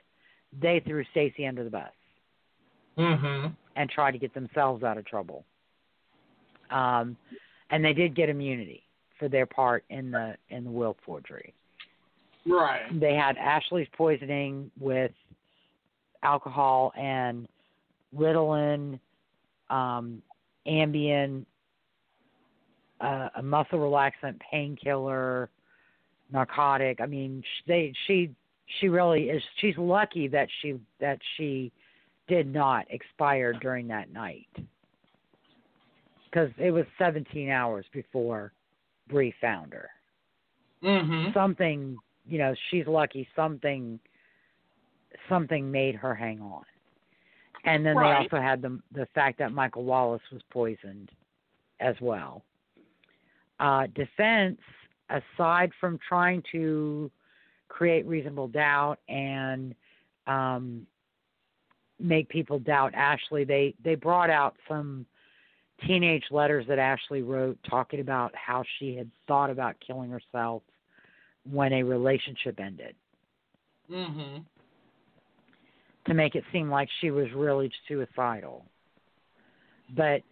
they threw Stacey under the bus Mhm. and try to get themselves out of trouble. Um, and they did get immunity for their part in the in the will forgery. Right. They had Ashley's poisoning with alcohol and Ritalin um, Ambien, uh, a muscle relaxant, painkiller, narcotic. I mean, they she she really is. She's lucky that she that she did not expire during that night because it was 17 hours before Bree found her. Mhm. Something, you know, she's lucky. Something, something made her hang on. And then Right. they also had the the fact that Michael Wallace was poisoned, as well. Uh, defense, aside from trying to create reasonable doubt and um, make people doubt Ashley, they they brought out some teenage letters that Ashley wrote talking about how she had thought about killing herself when a relationship ended Mhm. to make it seem like she was really suicidal. But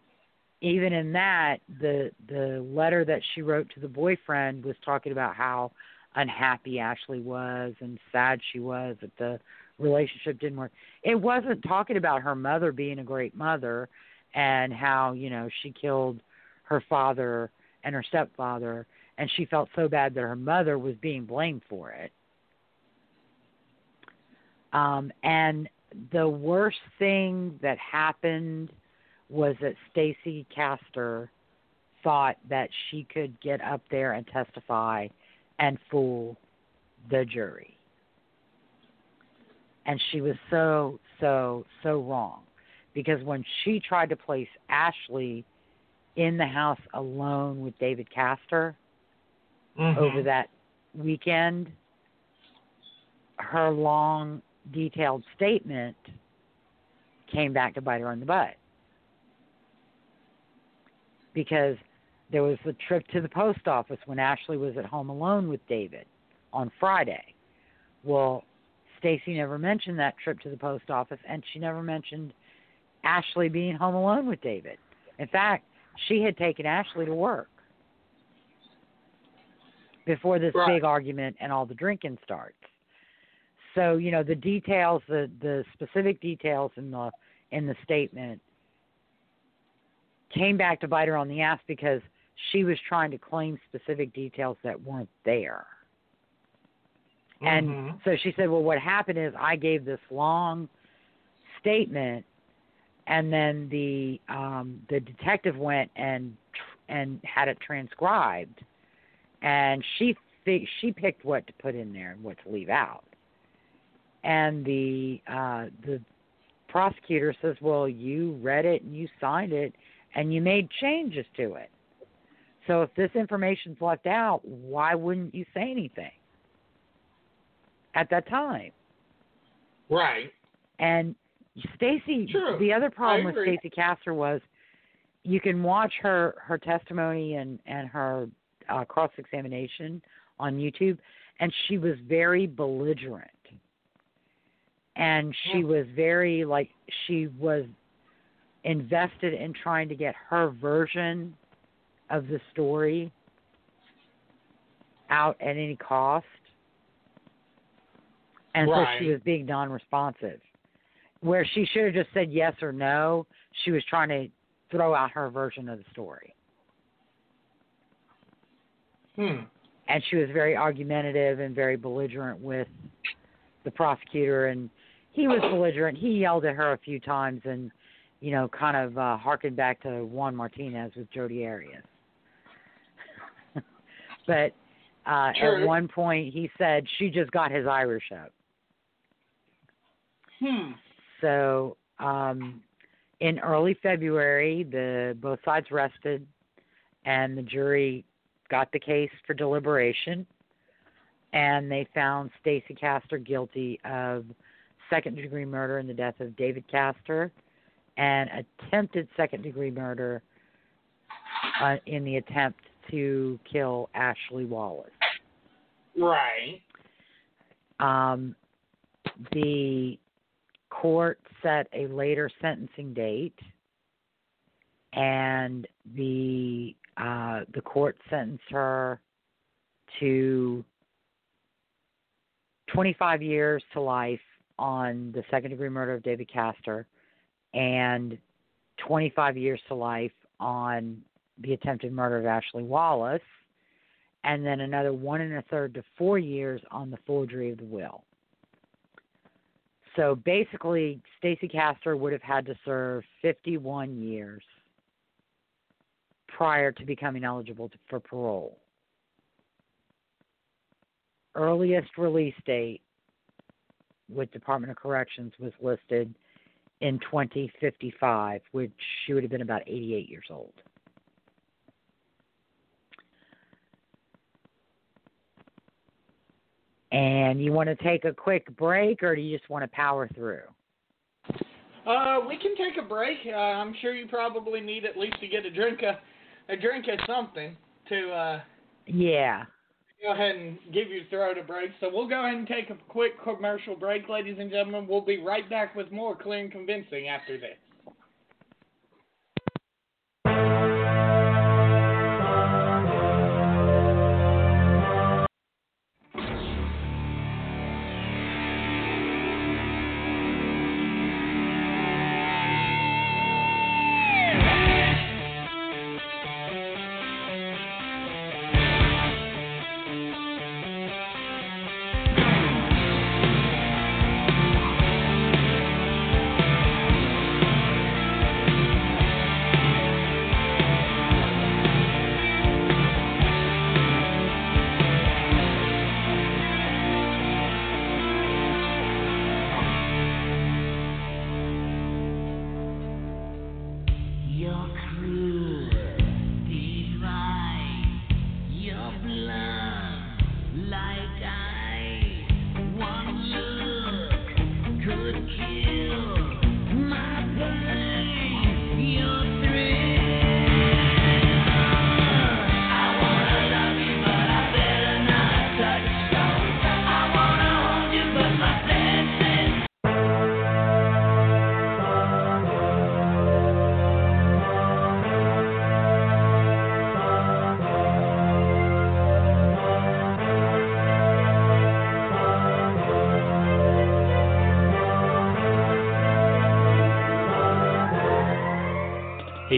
even in that, the the letter that she wrote to the boyfriend was talking about how unhappy Ashley was and sad she was that the relationship didn't work. It wasn't talking about her mother being a great mother and how, you know, she killed her father and her stepfather and she felt so bad that her mother was being blamed for it. Um, and the worst thing that happened was that Stacey Castor thought that she could get up there and testify and fool the jury. And she was so, so, so wrong. Because when she tried to place Ashley in the house alone with David Castor Mhm. over that weekend, her long, detailed statement came back to bite her in the butt. Because there was the trip to the post office when Ashley was at home alone with David on Friday. Well, Stacey never mentioned that trip to the post office, and she never mentioned Ashley being home alone with David. In fact, she had taken Ashley to work before this Right. big argument and all the drinking starts. So you know the details, the the specific details in the in the statement came back to bite her on the ass because she was trying to claim specific details that weren't there. And Mhm. so she said, "Well, what happened is I gave this long statement, and then the um, the detective went and and had it transcribed, and she fi- she picked what to put in there and what to leave out, and the uh, the prosecutor says, "Well, you read it and you signed it, and you made changes to it. So if this information's left out, why wouldn't you say anything at that time?" Right. And Stacey, the other problem with. Stacey Castor was you can watch her her testimony and and her uh, cross examination on YouTube, and she was very belligerent, and she was very like she was invested in trying to get her version of the story out at any cost. And so she was being non responsive. Where she should have just said yes or no, she was trying to throw out her version of the story. Hmm. And she was very argumentative and very belligerent with the prosecutor and he was belligerent. He yelled at her a few times and, you know, kind of uh harkened back to Juan Martinez with Jodi Arias. [LAUGHS] but uh at one point he said she just got his Irish up. Hmm. So um, in early February, the both sides rested, and the jury got the case for deliberation, and they found Stacey Castor guilty of second-degree murder in the death of David Castor, and attempted second-degree murder uh, in the attempt to kill Ashley Wallace. Right. Um, the court set a later sentencing date, and the uh, the court sentenced her to 25 years to life on the second degree murder of David Castor, and 25 years to life on the attempted murder of Ashley Wallace, and then another one and a third to four years on the forgery of the will. So basically, Stacey Castor would have had to serve 51 years prior to becoming eligible to, for parole. Earliest release date with Department of Corrections was listed in 2055, which she would have been about 88 years old. And you want to take a quick break, or do you just want to power through? Uh, we can take a break. Uh, I'm sure you probably need at least to get a drink of a drink of something to uh, Yeah. go ahead and give your throat a break. So we'll go ahead and take a quick commercial break, ladies and gentlemen. We'll be right back with more clear and convincing after this.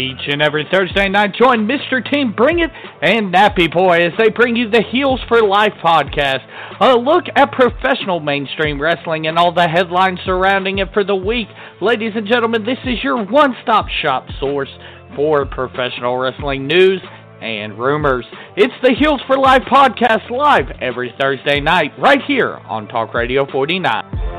Each and every Thursday night, join Mr. Team Bring It and Nappy Boy as they bring you the Heels for Life podcast. A look at professional mainstream wrestling and all the headlines surrounding it for the week. Ladies and gentlemen, this is your one stop shop source for professional wrestling news and rumors. It's the Heels for Life podcast live every Thursday night right here on Talk Radio 49.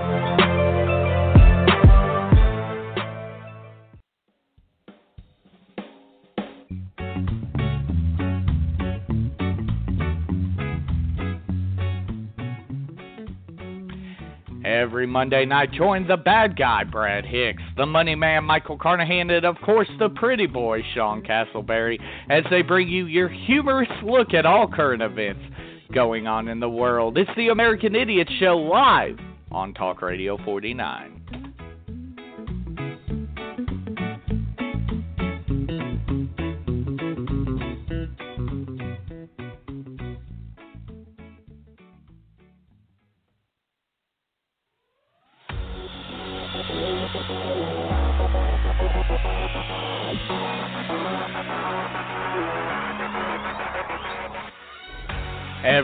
Monday night, join the bad guy, Brad Hicks, the money man, Michael Carnahan, and of course, the pretty boy, Sean Castleberry, as they bring you your humorous look at all current events going on in the world. It's the American Idiot Show live on Talk Radio 49.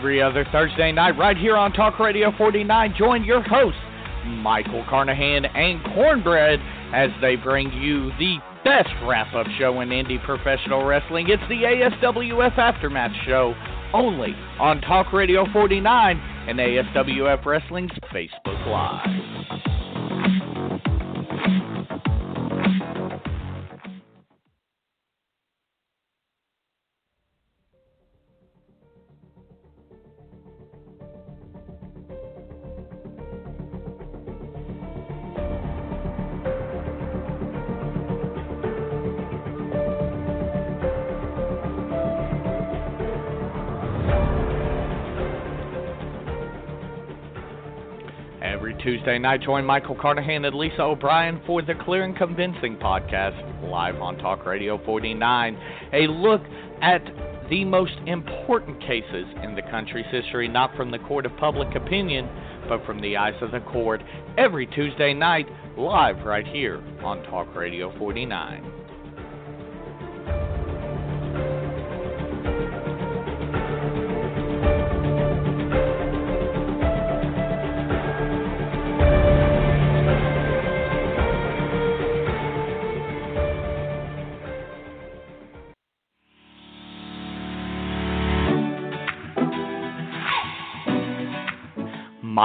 Every other Thursday night, right here on Talk Radio 49, join your hosts, Michael Carnahan and Cornbread, as they bring you the best wrap up show in indie professional wrestling. It's the ASWF Aftermath Show, only on Talk Radio 49 and ASWF Wrestling's Facebook Live. Tuesday night, join Michael Carnahan and Lisa O'Brien for the Clear and Convincing podcast, live on Talk Radio 49. A look at the most important cases in the country's history, not from the court of public opinion, but from the eyes of the court, every Tuesday night, live right here on Talk Radio 49.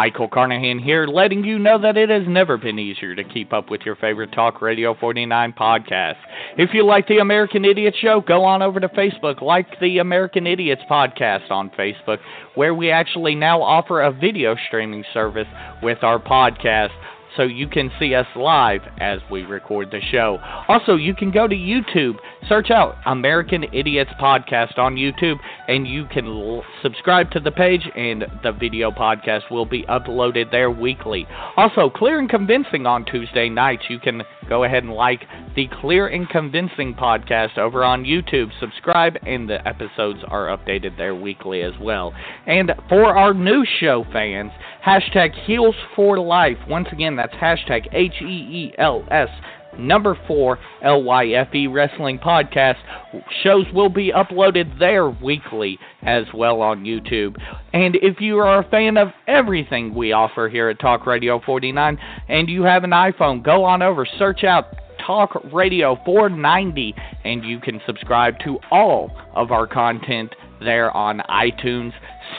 Michael Carnahan here, letting you know that it has never been easier to keep up with your favorite Talk Radio 49 podcast. If you like the American Idiot Show, go on over to Facebook, like the American Idiots podcast on Facebook, where we actually now offer a video streaming service with our podcast so you can see us live as we record the show. Also, you can go to YouTube, search out American Idiots Podcast on YouTube, and you can l- subscribe to the page, and the video podcast will be uploaded there weekly. Also, Clear and Convincing on Tuesday nights. You can go ahead and like the Clear and Convincing podcast over on YouTube. Subscribe, and the episodes are updated there weekly as well. And for our new show fans, hashtag Heels for Life. Once again, that's hashtag H E E L S number four LYFE Wrestling Podcast. Shows will be uploaded there weekly as well on YouTube. And if you are a fan of everything we offer here at Talk Radio 49 and you have an iPhone, go on over, search out Talk Radio 490, and you can subscribe to all of our content there on iTunes,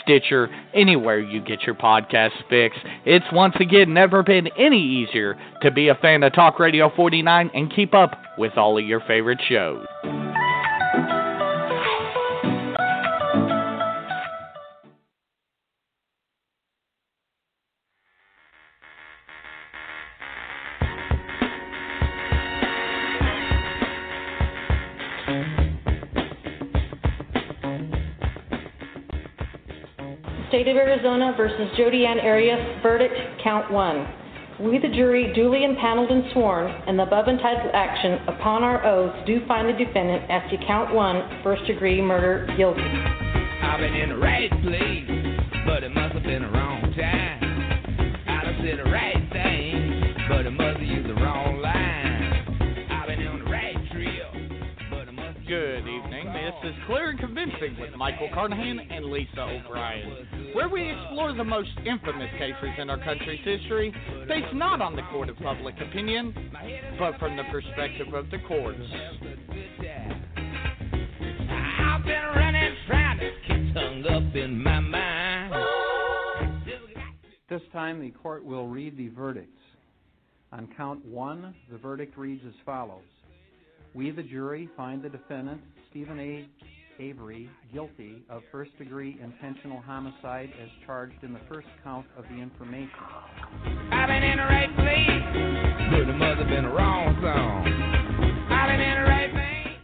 Stitcher, anywhere you get your podcast fix. It's once again never been any easier to be a fan of Talk Radio 49 and keep up with all of your favorite shows. State of Arizona versus Jodi Ann Arias, verdict, count one. We, the jury, duly impaneled and sworn, in the above entitled action, upon our oaths, do find the defendant as to count one, first degree murder, guilty. I've been in the right place, but it must have been the wrong time. I said right Clear and Convincing with Michael Carnahan and Lisa O'Brien, where we explore the most infamous cases in our country's history, based not on the court of public opinion, but from the perspective of the courts. I've been running, trying to get hung up in my mind. This time, the court will read the verdicts. On count one, the verdict reads as follows We, the jury, find the defendant, Steven A. Avery, guilty of first degree intentional homicide as charged in the first count of the information. I've been in the right place, but it must have been the wrong song. I've been in the right thing.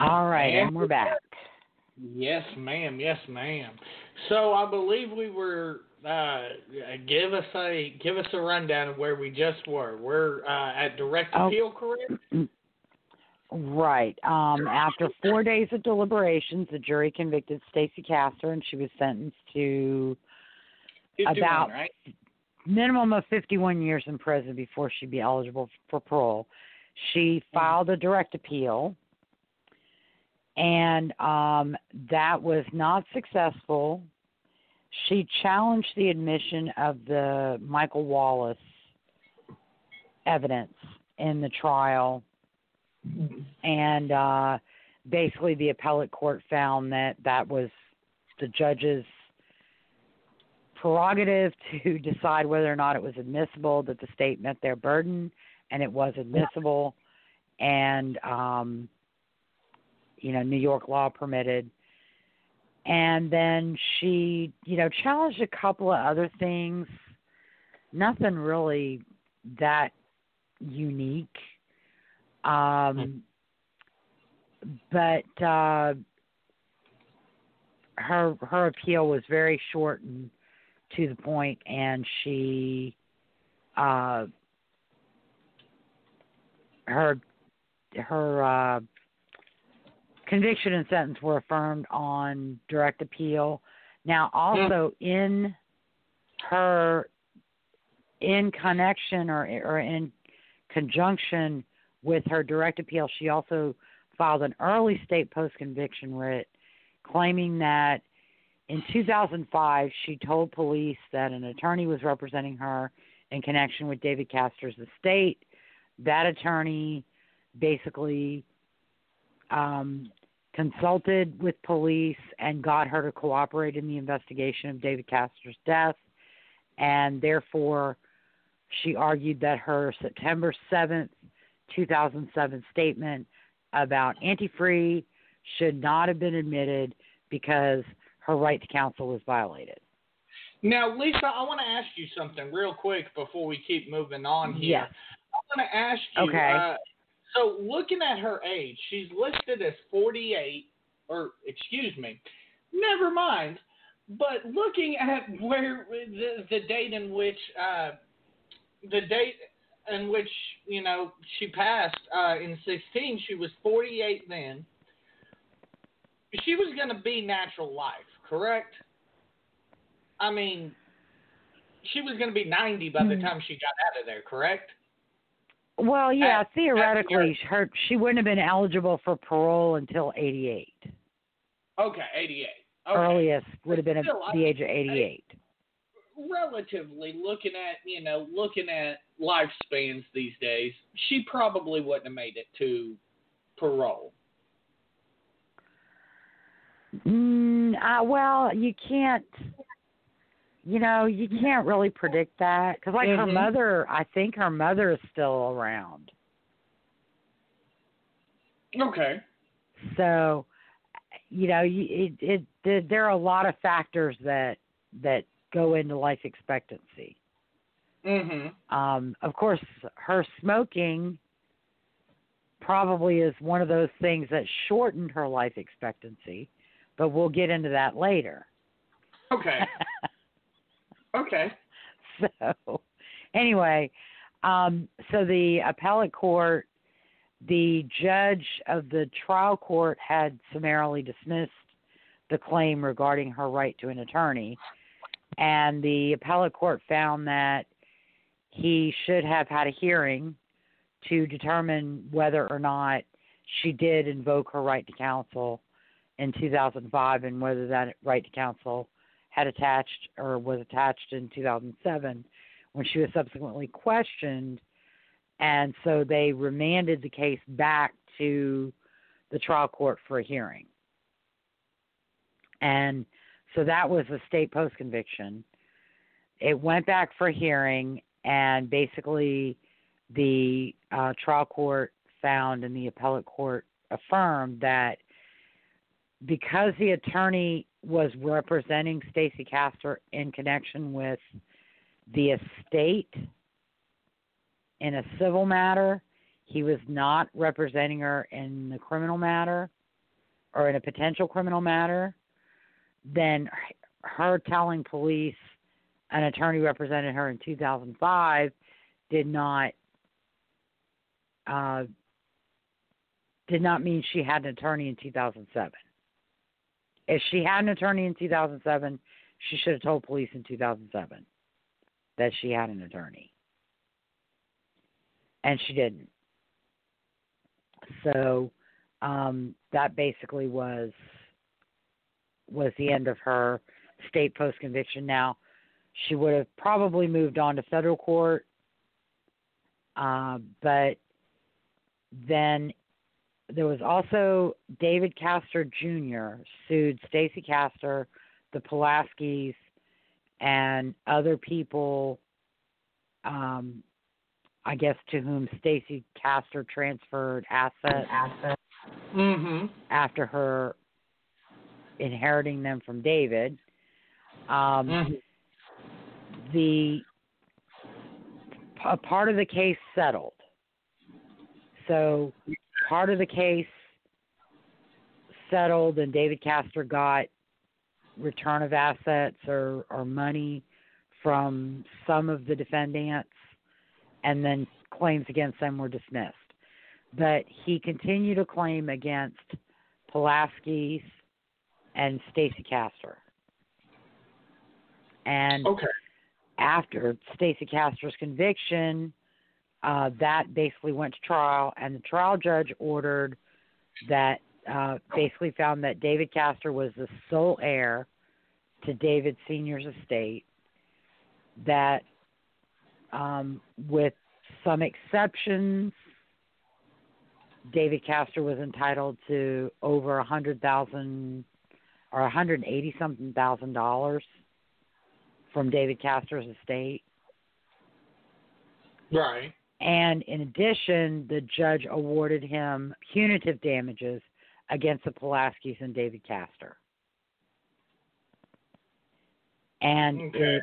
All right, and we're back. Yes, ma'am. Yes, ma'am. So I believe we were. Uh, give us a give us a rundown of where we just were. We're uh, at direct Oh. appeal, correct? Right. Um, after four days of deliberations, the jury convicted Stacey Castor, and she was sentenced to 51, About- right? minimum of 51 years in prison before she'd be eligible for parole. She filed a direct appeal, and um, that was not successful. She challenged the admission of the Michael Wallace evidence in the trial, and uh, basically the appellate court found that that was the judge's prerogative to [LAUGHS] decide whether or not it was admissible, that the state met their burden, and it was admissible, and um, you know New York law permitted. And then she, you know, challenged a couple of other things. Nothing really that unique. Um, but uh, her her appeal was very short and to the point, and she uh, her her uh, conviction and sentence were affirmed on direct appeal. Now, also in her in connection or or in conjunction with her direct appeal, she also filed an early state post conviction writ claiming that in 2005 she told police that an attorney was representing her in connection with David Castor's estate. That attorney basically um, consulted with police and got her to cooperate in the investigation of David Castor's death, and therefore she argued that her September 7th, 2007 statement about antifree should not have been admitted because her right to counsel was violated. Now, Lisa, I want to ask you something real quick before we keep moving on here. Yes. I want to ask you. Okay. Uh, so, looking at her age, she's listed as 48, or excuse me, never mind. But looking at where the, the date in which uh, the date in which you know she passed uh, in 16, she was 48 then. She was going to be natural life, correct? I mean, she was going to be 90 by the Mhm. time she got out of there, correct? Well, yeah, At- theoretically, her she wouldn't have been eligible for parole until 88. Okay, 88. Okay. Earliest would have been at the age of 88. Relatively looking at, you know, looking at lifespans these days, she probably wouldn't have made it to parole. Mm, uh, well, you can't. You know, you can't really predict that because, like, her Mhm. mother, I think her mother is still around. Okay. So, you know, you, it, it there- there are a lot of factors that that go into life expectancy. Mhm. Um, of course, her smoking probably is one of those things that shortened her life expectancy, but we'll get into that later. Okay. [LAUGHS] okay. [LAUGHS] so, anyway, um, so the appellate court, the judge of the trial court had summarily dismissed the claim regarding her right to an attorney, and the appellate court found that he should have had a hearing to determine whether or not she did invoke her right to counsel in 2005 and whether that right to counsel had attached or was attached in 2007 when she was subsequently questioned. And so they remanded the case back to the trial court for a hearing. And so that was a state post conviction. It went back for hearing, and basically the uh, trial court found and the appellate court affirmed that because the attorney was representing Stacey Castor in connection with the estate in a civil matter, he was not representing her in the criminal matter or in a potential criminal matter, then her telling police an attorney represented her in 2005 did not uh, did not mean she had an attorney in 2007. If she had an attorney in 2007, she should have told police in 2007 that she had an attorney. And she didn't. So um, that basically was was the end of her state post conviction. Now she would have probably moved on to federal court, uh, but then there was also David Castor Jr. sued Stacey Castor, the Pulaskis, and other people. Um, I guess to whom Stacey Castor transferred assets Mhm. after her inheriting them from David. Um, Mhm. The a part of the case settled. So part of the case settled, and David Castor got return of assets or, or money from some of the defendants, and then claims against them were dismissed. But he continued a claim against Pulaski's and Stacey Castor. And Okay. after Stacey Castor's conviction, uh, that basically went to trial, and the trial judge ordered that uh, basically found that David Castor was the sole heir to David Senior's estate. That, um, with some exceptions, David Castor was entitled to over a hundred thousand or a hundred and eighty something thousand dollars from David Castor's estate. Right. And in addition, the judge awarded him punitive damages against the Pulaskis and David Castor. And Okay. it,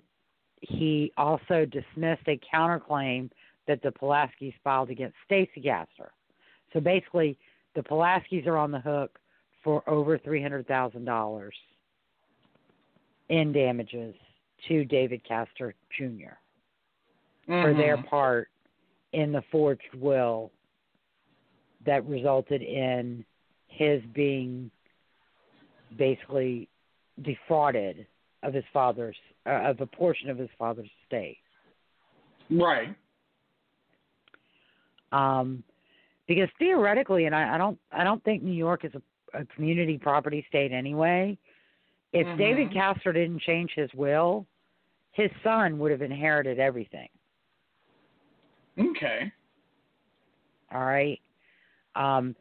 he also dismissed a counterclaim that the Pulaskis filed against Stacey Castor. So basically, the Pulaskis are on the hook for over three hundred thousand dollars in damages to David Castor Jr. for their Mhm. part in the forged will that resulted in his being basically defrauded of his father's uh, of a portion of his father's estate. Right. Um, because theoretically, and I, I don't, I don't think New York is a, a community property state anyway. If Mhm. David Castor didn't change his will, his son would have inherited everything. Okay. All right. Um,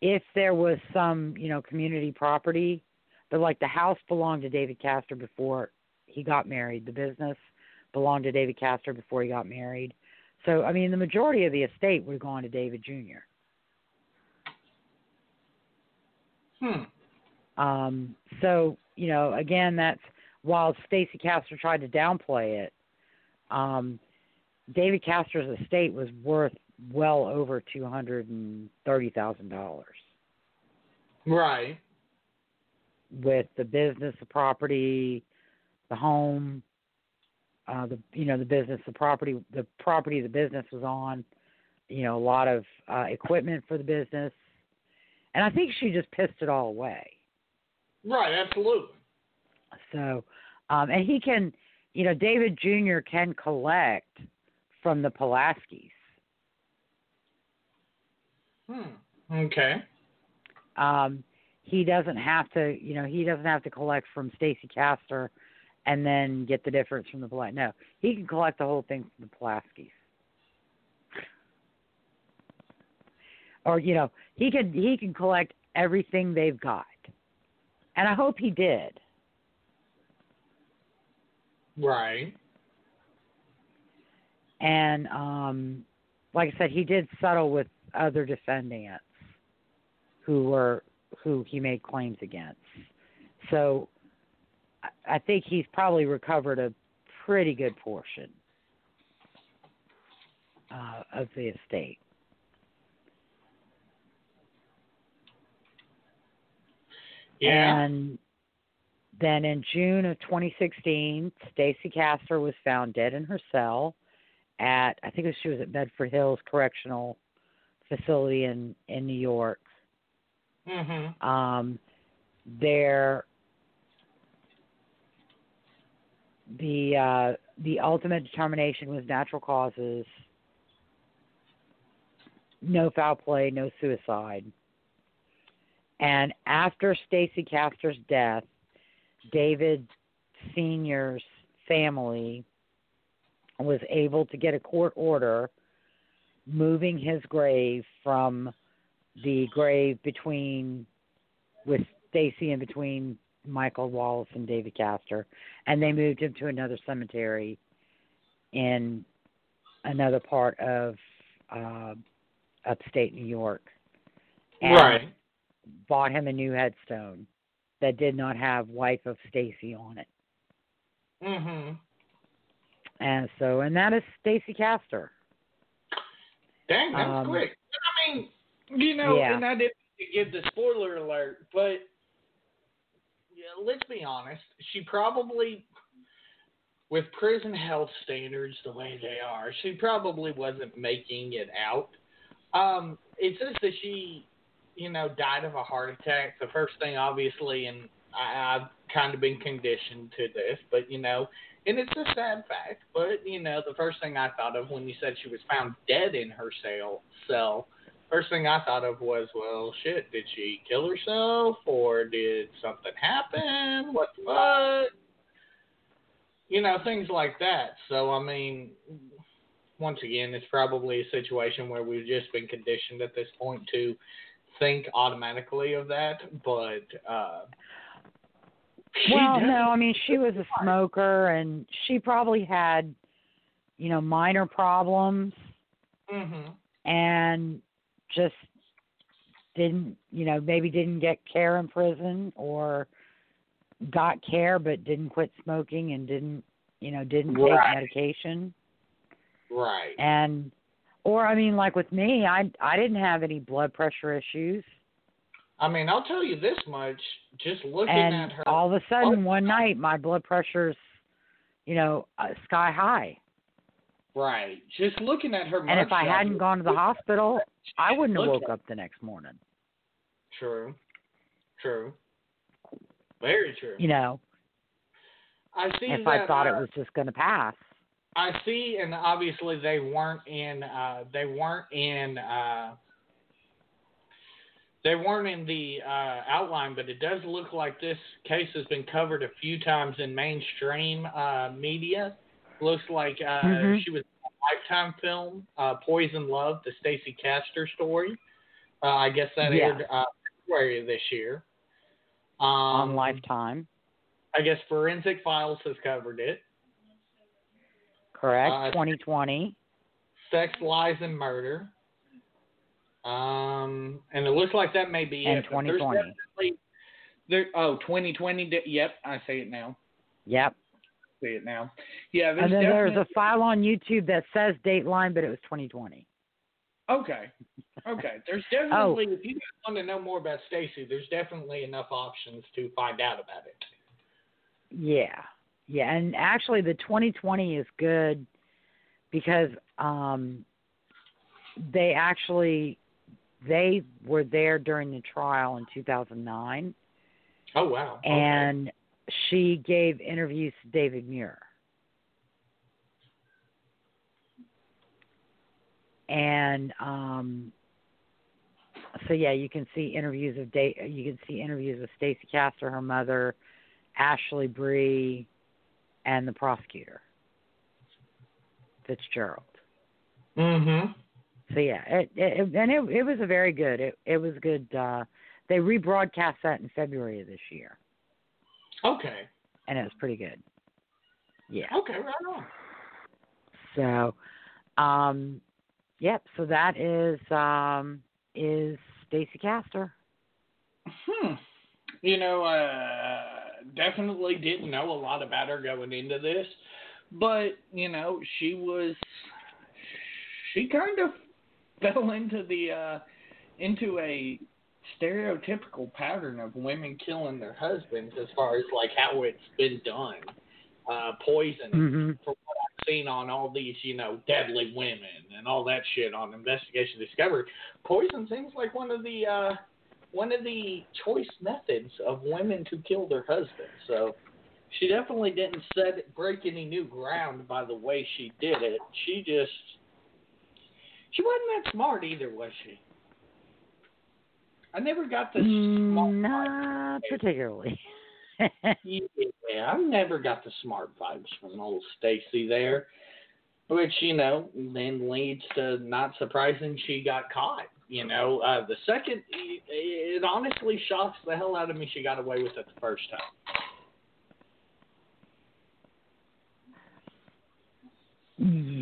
if there was some, you know, community property, but like the house belonged to David Castor before he got married, the business belonged to David Castor before he got married. So, I mean, the majority of the estate would have gone to David Jr. Hmm. Um, so, you know, again, that's while Stacey Castor tried to downplay it, um, David Castor's estate was worth well over two hundred and thirty thousand dollars Right. with the business, the property, the home, uh, the you know the business, the property, the property the business was on, you know, a lot of uh, equipment for the business, and I think she just pissed it all away. Right. Absolutely. So, um, and he can, you know, David Jr. can collect from the Pulaskis. Hmm. Okay. Um, he doesn't have to, you know, he doesn't have to collect from Stacey Castor and then get the difference from the Pulaskis. No, he can collect the whole thing from the Pulaskis. Or you know, he can he can collect everything they've got, and I hope he did. Right. And um like I said, he did settle with other defendants who were who he made claims against. So I- think he's probably recovered a pretty good portion uh, of the estate. Yeah. And then in June of 2016, Stacey Castor was found dead in her cell at I think it was, she was at Bedford Hills Correctional Facility in in New York. mhm. Um, there, the uh, the ultimate determination was natural causes, no foul play, no suicide. And after Stacey Castor's death, David Senior's family was able to get a court order moving his grave from the grave between with Stacey and between Michael Wallace and David Castor, and they moved him to another cemetery in another part of uh, upstate New York. And Right. Bought him a new headstone that did not have "Wife of Stacey" on it, Mhm. And so and that is Stacey Castor. Dang, that's Um, quick. I mean, you know, yeah. and I didn't give the spoiler alert, but yeah, let's be honest. She probably, with prison health standards the way they are, she probably wasn't making it out. Um, it says that she, you know, died of a heart attack. The first thing, obviously, and I, I've kind of been conditioned to this, but you know, and it's a sad fact. But you know, the first thing I thought of when you said she was found dead in her cell, cell, first thing I thought of was, well, shit, did she kill herself or did something happen? What the fuck? You know, things like that. So I mean, once again, it's probably a situation where we've just been conditioned at this point to think automatically of that. But uh, she Well, does- no, I mean she was a smoker and she probably had, you know, minor problems Mhm. and just didn't, you know, maybe didn't get care in prison or got care but didn't quit smoking and didn't, you know, didn't take Right. medication. Right. And or I mean like with me, I I didn't have any blood pressure issues. I mean, I'll tell you this much: just looking and at her, all of a sudden one night my blood pressure's you know uh, sky high right? Just looking at her. and if i hadn't gone to the hospital i wouldn't have woke up the next morning True. True. Very true. you know I see if that. i thought uh, it was just going to pass I see, and obviously they weren't in. Uh, they weren't in. Uh, they weren't in the uh, outline, but it does look like this case has been covered a few times in mainstream uh, media. Looks like uh, Mhm. she was in a Lifetime film, uh, Poison Love, the Stacey Castor story. Uh, I guess that Yeah. aired uh, February of this year. Um, on lifetime I guess Forensic Files has covered it. correct uh, 2020 Sex, Lies, and Murder. Um, and it looks like that may be and it. 2020 There, oh, 2020. Yep, I see it now. yep See it now. Yeah, there's and then there's a file on youtube that says dateline but it was 2020 Okay. Okay. There's definitely, [LAUGHS] Oh. definitely, if you guys want to know more about Stacey, there's definitely enough options to find out about it. Yeah. Yeah, and actually the 2020 is good because um they actually they were there during the trial in 2009 Oh wow. Okay. and she gave interviews to David Muir. And um so yeah, you can see interviews of da- you can see interviews with Stacey Castor, her mother, Ashley Bree, and the prosecutor Fitzgerald. Mm-hmm. So yeah, it, it and it it was a very good. It it was good. uh They rebroadcast that in February of this year, Okay. and it was pretty good. Yeah. Okay. Right on. So, um, yep. So that is um is Stacey Castor. Hmm. You know, uh, definitely didn't know a lot about her going into this, but you know, she was. She kind of fell into the uh, into a stereotypical pattern of women killing their husbands, as far as like how it's been done, uh, poisoning. Mm-hmm. from what I've seen on all these, you know, deadly women and all that shit on Investigation Discovery, poison seems like one of the uh, one of the choice methods of women to kill their husbands. So she definitely didn't set break any new ground by the way she did it. She just she wasn't that smart either, was she? I never got the smart Mm, Not particularly. [LAUGHS] yeah, I never got the smart vibes from old Stacey there, which you know then leads to not surprising she got caught. You know, uh, the second it, it honestly shocks the hell out of me she got away with it the first time.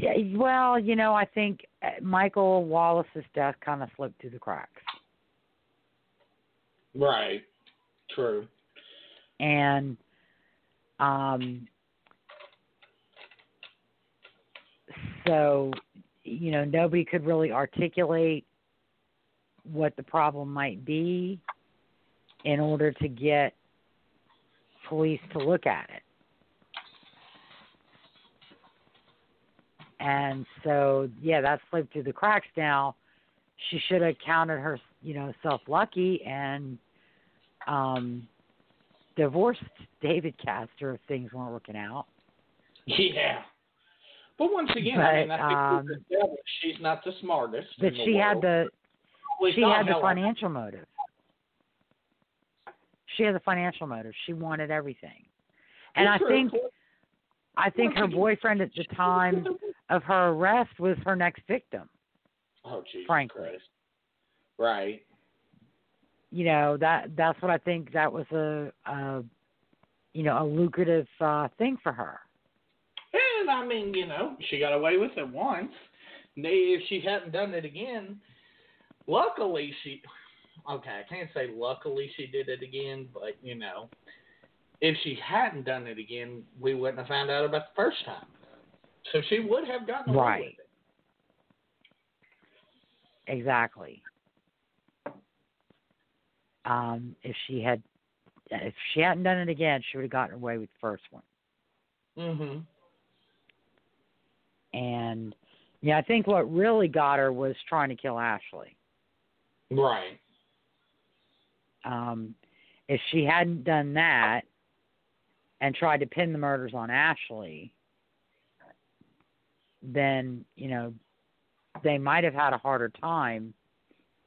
Yeah, well, you know, I think uh, Michael Wallace's death kind of slipped through the cracks, Right. True. and um, so you know nobody could really articulate what the problem might be in order to get police to look at it. And so, yeah, that slipped through the cracks. Now, she should have counted her, you know, self lucky and um, divorced David Castor if things weren't working out. Yeah. But once again, I mean, But, I think um, she's not the smartest. But in the she had the she had the financial motive. She had the financial motive. She wanted everything. And I True. think I think her boyfriend at the time of her arrest was her next victim. Oh, Jesus Frankly. Christ. Right. You know that that's what I think that was a, a you know a lucrative uh, thing for her. And I mean, you know, she got away with it once. If she hadn't done it again, luckily she. Okay, I can't say luckily she did it again, but you know, if she hadn't done it again, we wouldn't have found out about the first time. So she would have gotten away Right. with it. Exactly. Um, if she had, if she hadn't done it again, she would have gotten away with the first one. Mhm. And yeah, I think what really got her was trying to kill Ashley. Right. Um, if she hadn't done that and tried to pin the murders on Ashley, then you know they might have had a harder time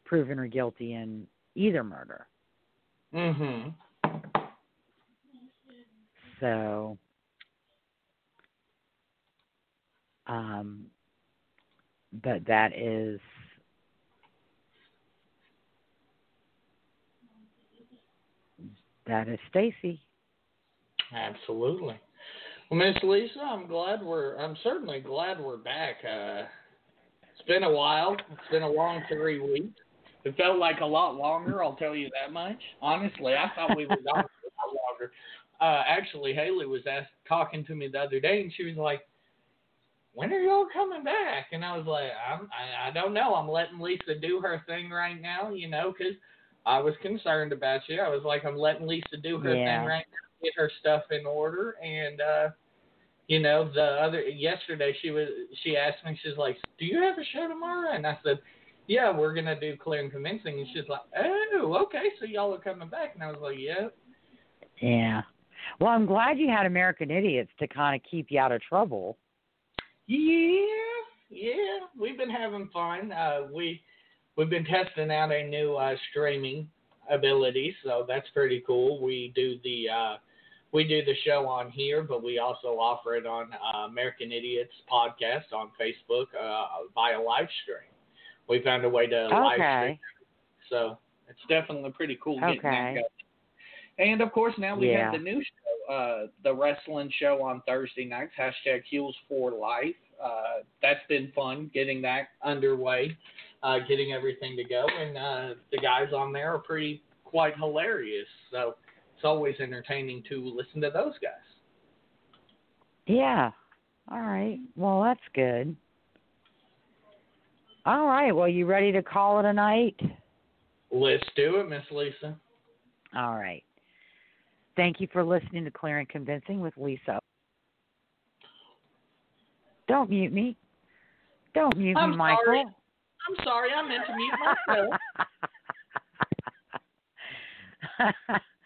proving her guilty in either murder. Mhm. So, um, but that is that is Stacey. Absolutely. Well, Miss Lisa, I'm glad we're. I'm certainly glad we're back. Uh, it's been a while. It's been a long three weeks. It felt like a lot longer. I'll tell you that much. Honestly, I thought we were gone for a lot longer. Uh, actually, Haley was asked, talking to me the other day, and she was like, "When are y'all coming back?" And I was like, I'm, I, "I don't know. I'm letting Lisa do her thing right now, you know, 'cause I was concerned about you. I was like, I'm letting Lisa do her Yeah. thing right now, get her stuff in order, and uh, you know, the other yesterday she was she asked me, she's like, "Do you have a show tomorrow?" And I said, "Yeah, we're gonna do clear and convincing." And she's like, "Oh, okay, so y'all are coming back?" And I was like, yep Yeah. Well, I'm glad you had American Idiots to kind of keep you out of trouble. Yeah, yeah, we've been having fun. Uh, we we've been testing out a new uh, streaming ability, so that's pretty cool. We do the uh, we do the show on here, but we also offer it on uh, American Idiots podcast on Facebook uh, via live stream. We found a way to live stream, so it's definitely pretty cool getting that Okay. going. And of course, now we Yeah. have the new show, uh, the wrestling show on Thursday nights. Hashtag Heels for Life. Uh, that's been fun getting that underway, uh, getting everything to go, and uh, the guys on there are pretty quite hilarious. So it's always entertaining to listen to those guys. Yeah. All right. Well, that's good. All right. Well, you ready to call it a night? Let's do it, Miss Lisa. All right. Thank you for listening to Clear and Convincing with Lisa. Don't mute me. Don't mute I'm me, Michael. sorry. I'm sorry, I meant to mute myself. [LAUGHS]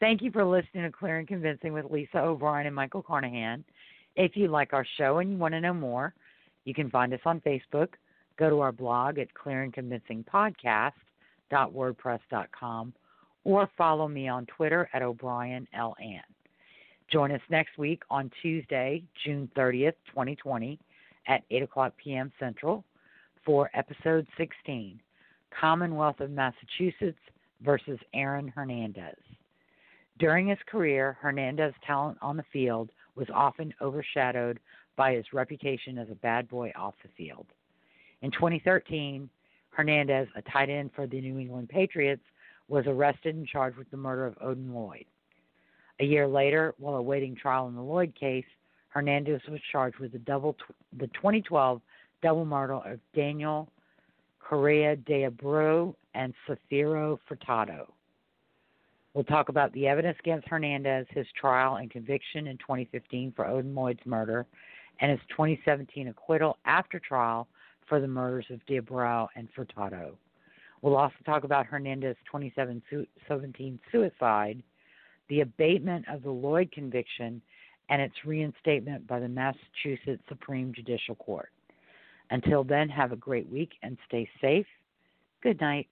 Thank you for listening to Clear and Convincing with Lisa O'Brien and Michael Carnahan. If you like our show and you want to know more, you can find us on Facebook. Go to our blog at clearandconvincingpodcast.wordpress.com or follow me on Twitter at O'Brien LN. Join us next week on Tuesday, June 30th, 2020 at 8 o'clock p.m. Central for episode 16 Commonwealth of Massachusetts versus Aaron Hernandez. During his career, Hernandez's talent on the field was often overshadowed by his reputation as a bad boy off the field. In 2013, Hernandez, a tight end for the New England Patriots, was arrested and charged with the murder of Odin Lloyd. A year later, while awaiting trial in the Lloyd case, Hernandez was charged with the double the 2012 double murder of Daniel Correa de Abreu and Safiro Furtado. We'll talk about the evidence against Hernandez, his trial and conviction in 2015 for Odin Lloyd's murder, and his 2017 acquittal after trial for the murders of de and Furtado. We'll also talk about Hernandez's 2017 suicide, the abatement of the Lloyd conviction, and its reinstatement by the Massachusetts Supreme Judicial Court. Until then, have a great week and stay safe. Good night.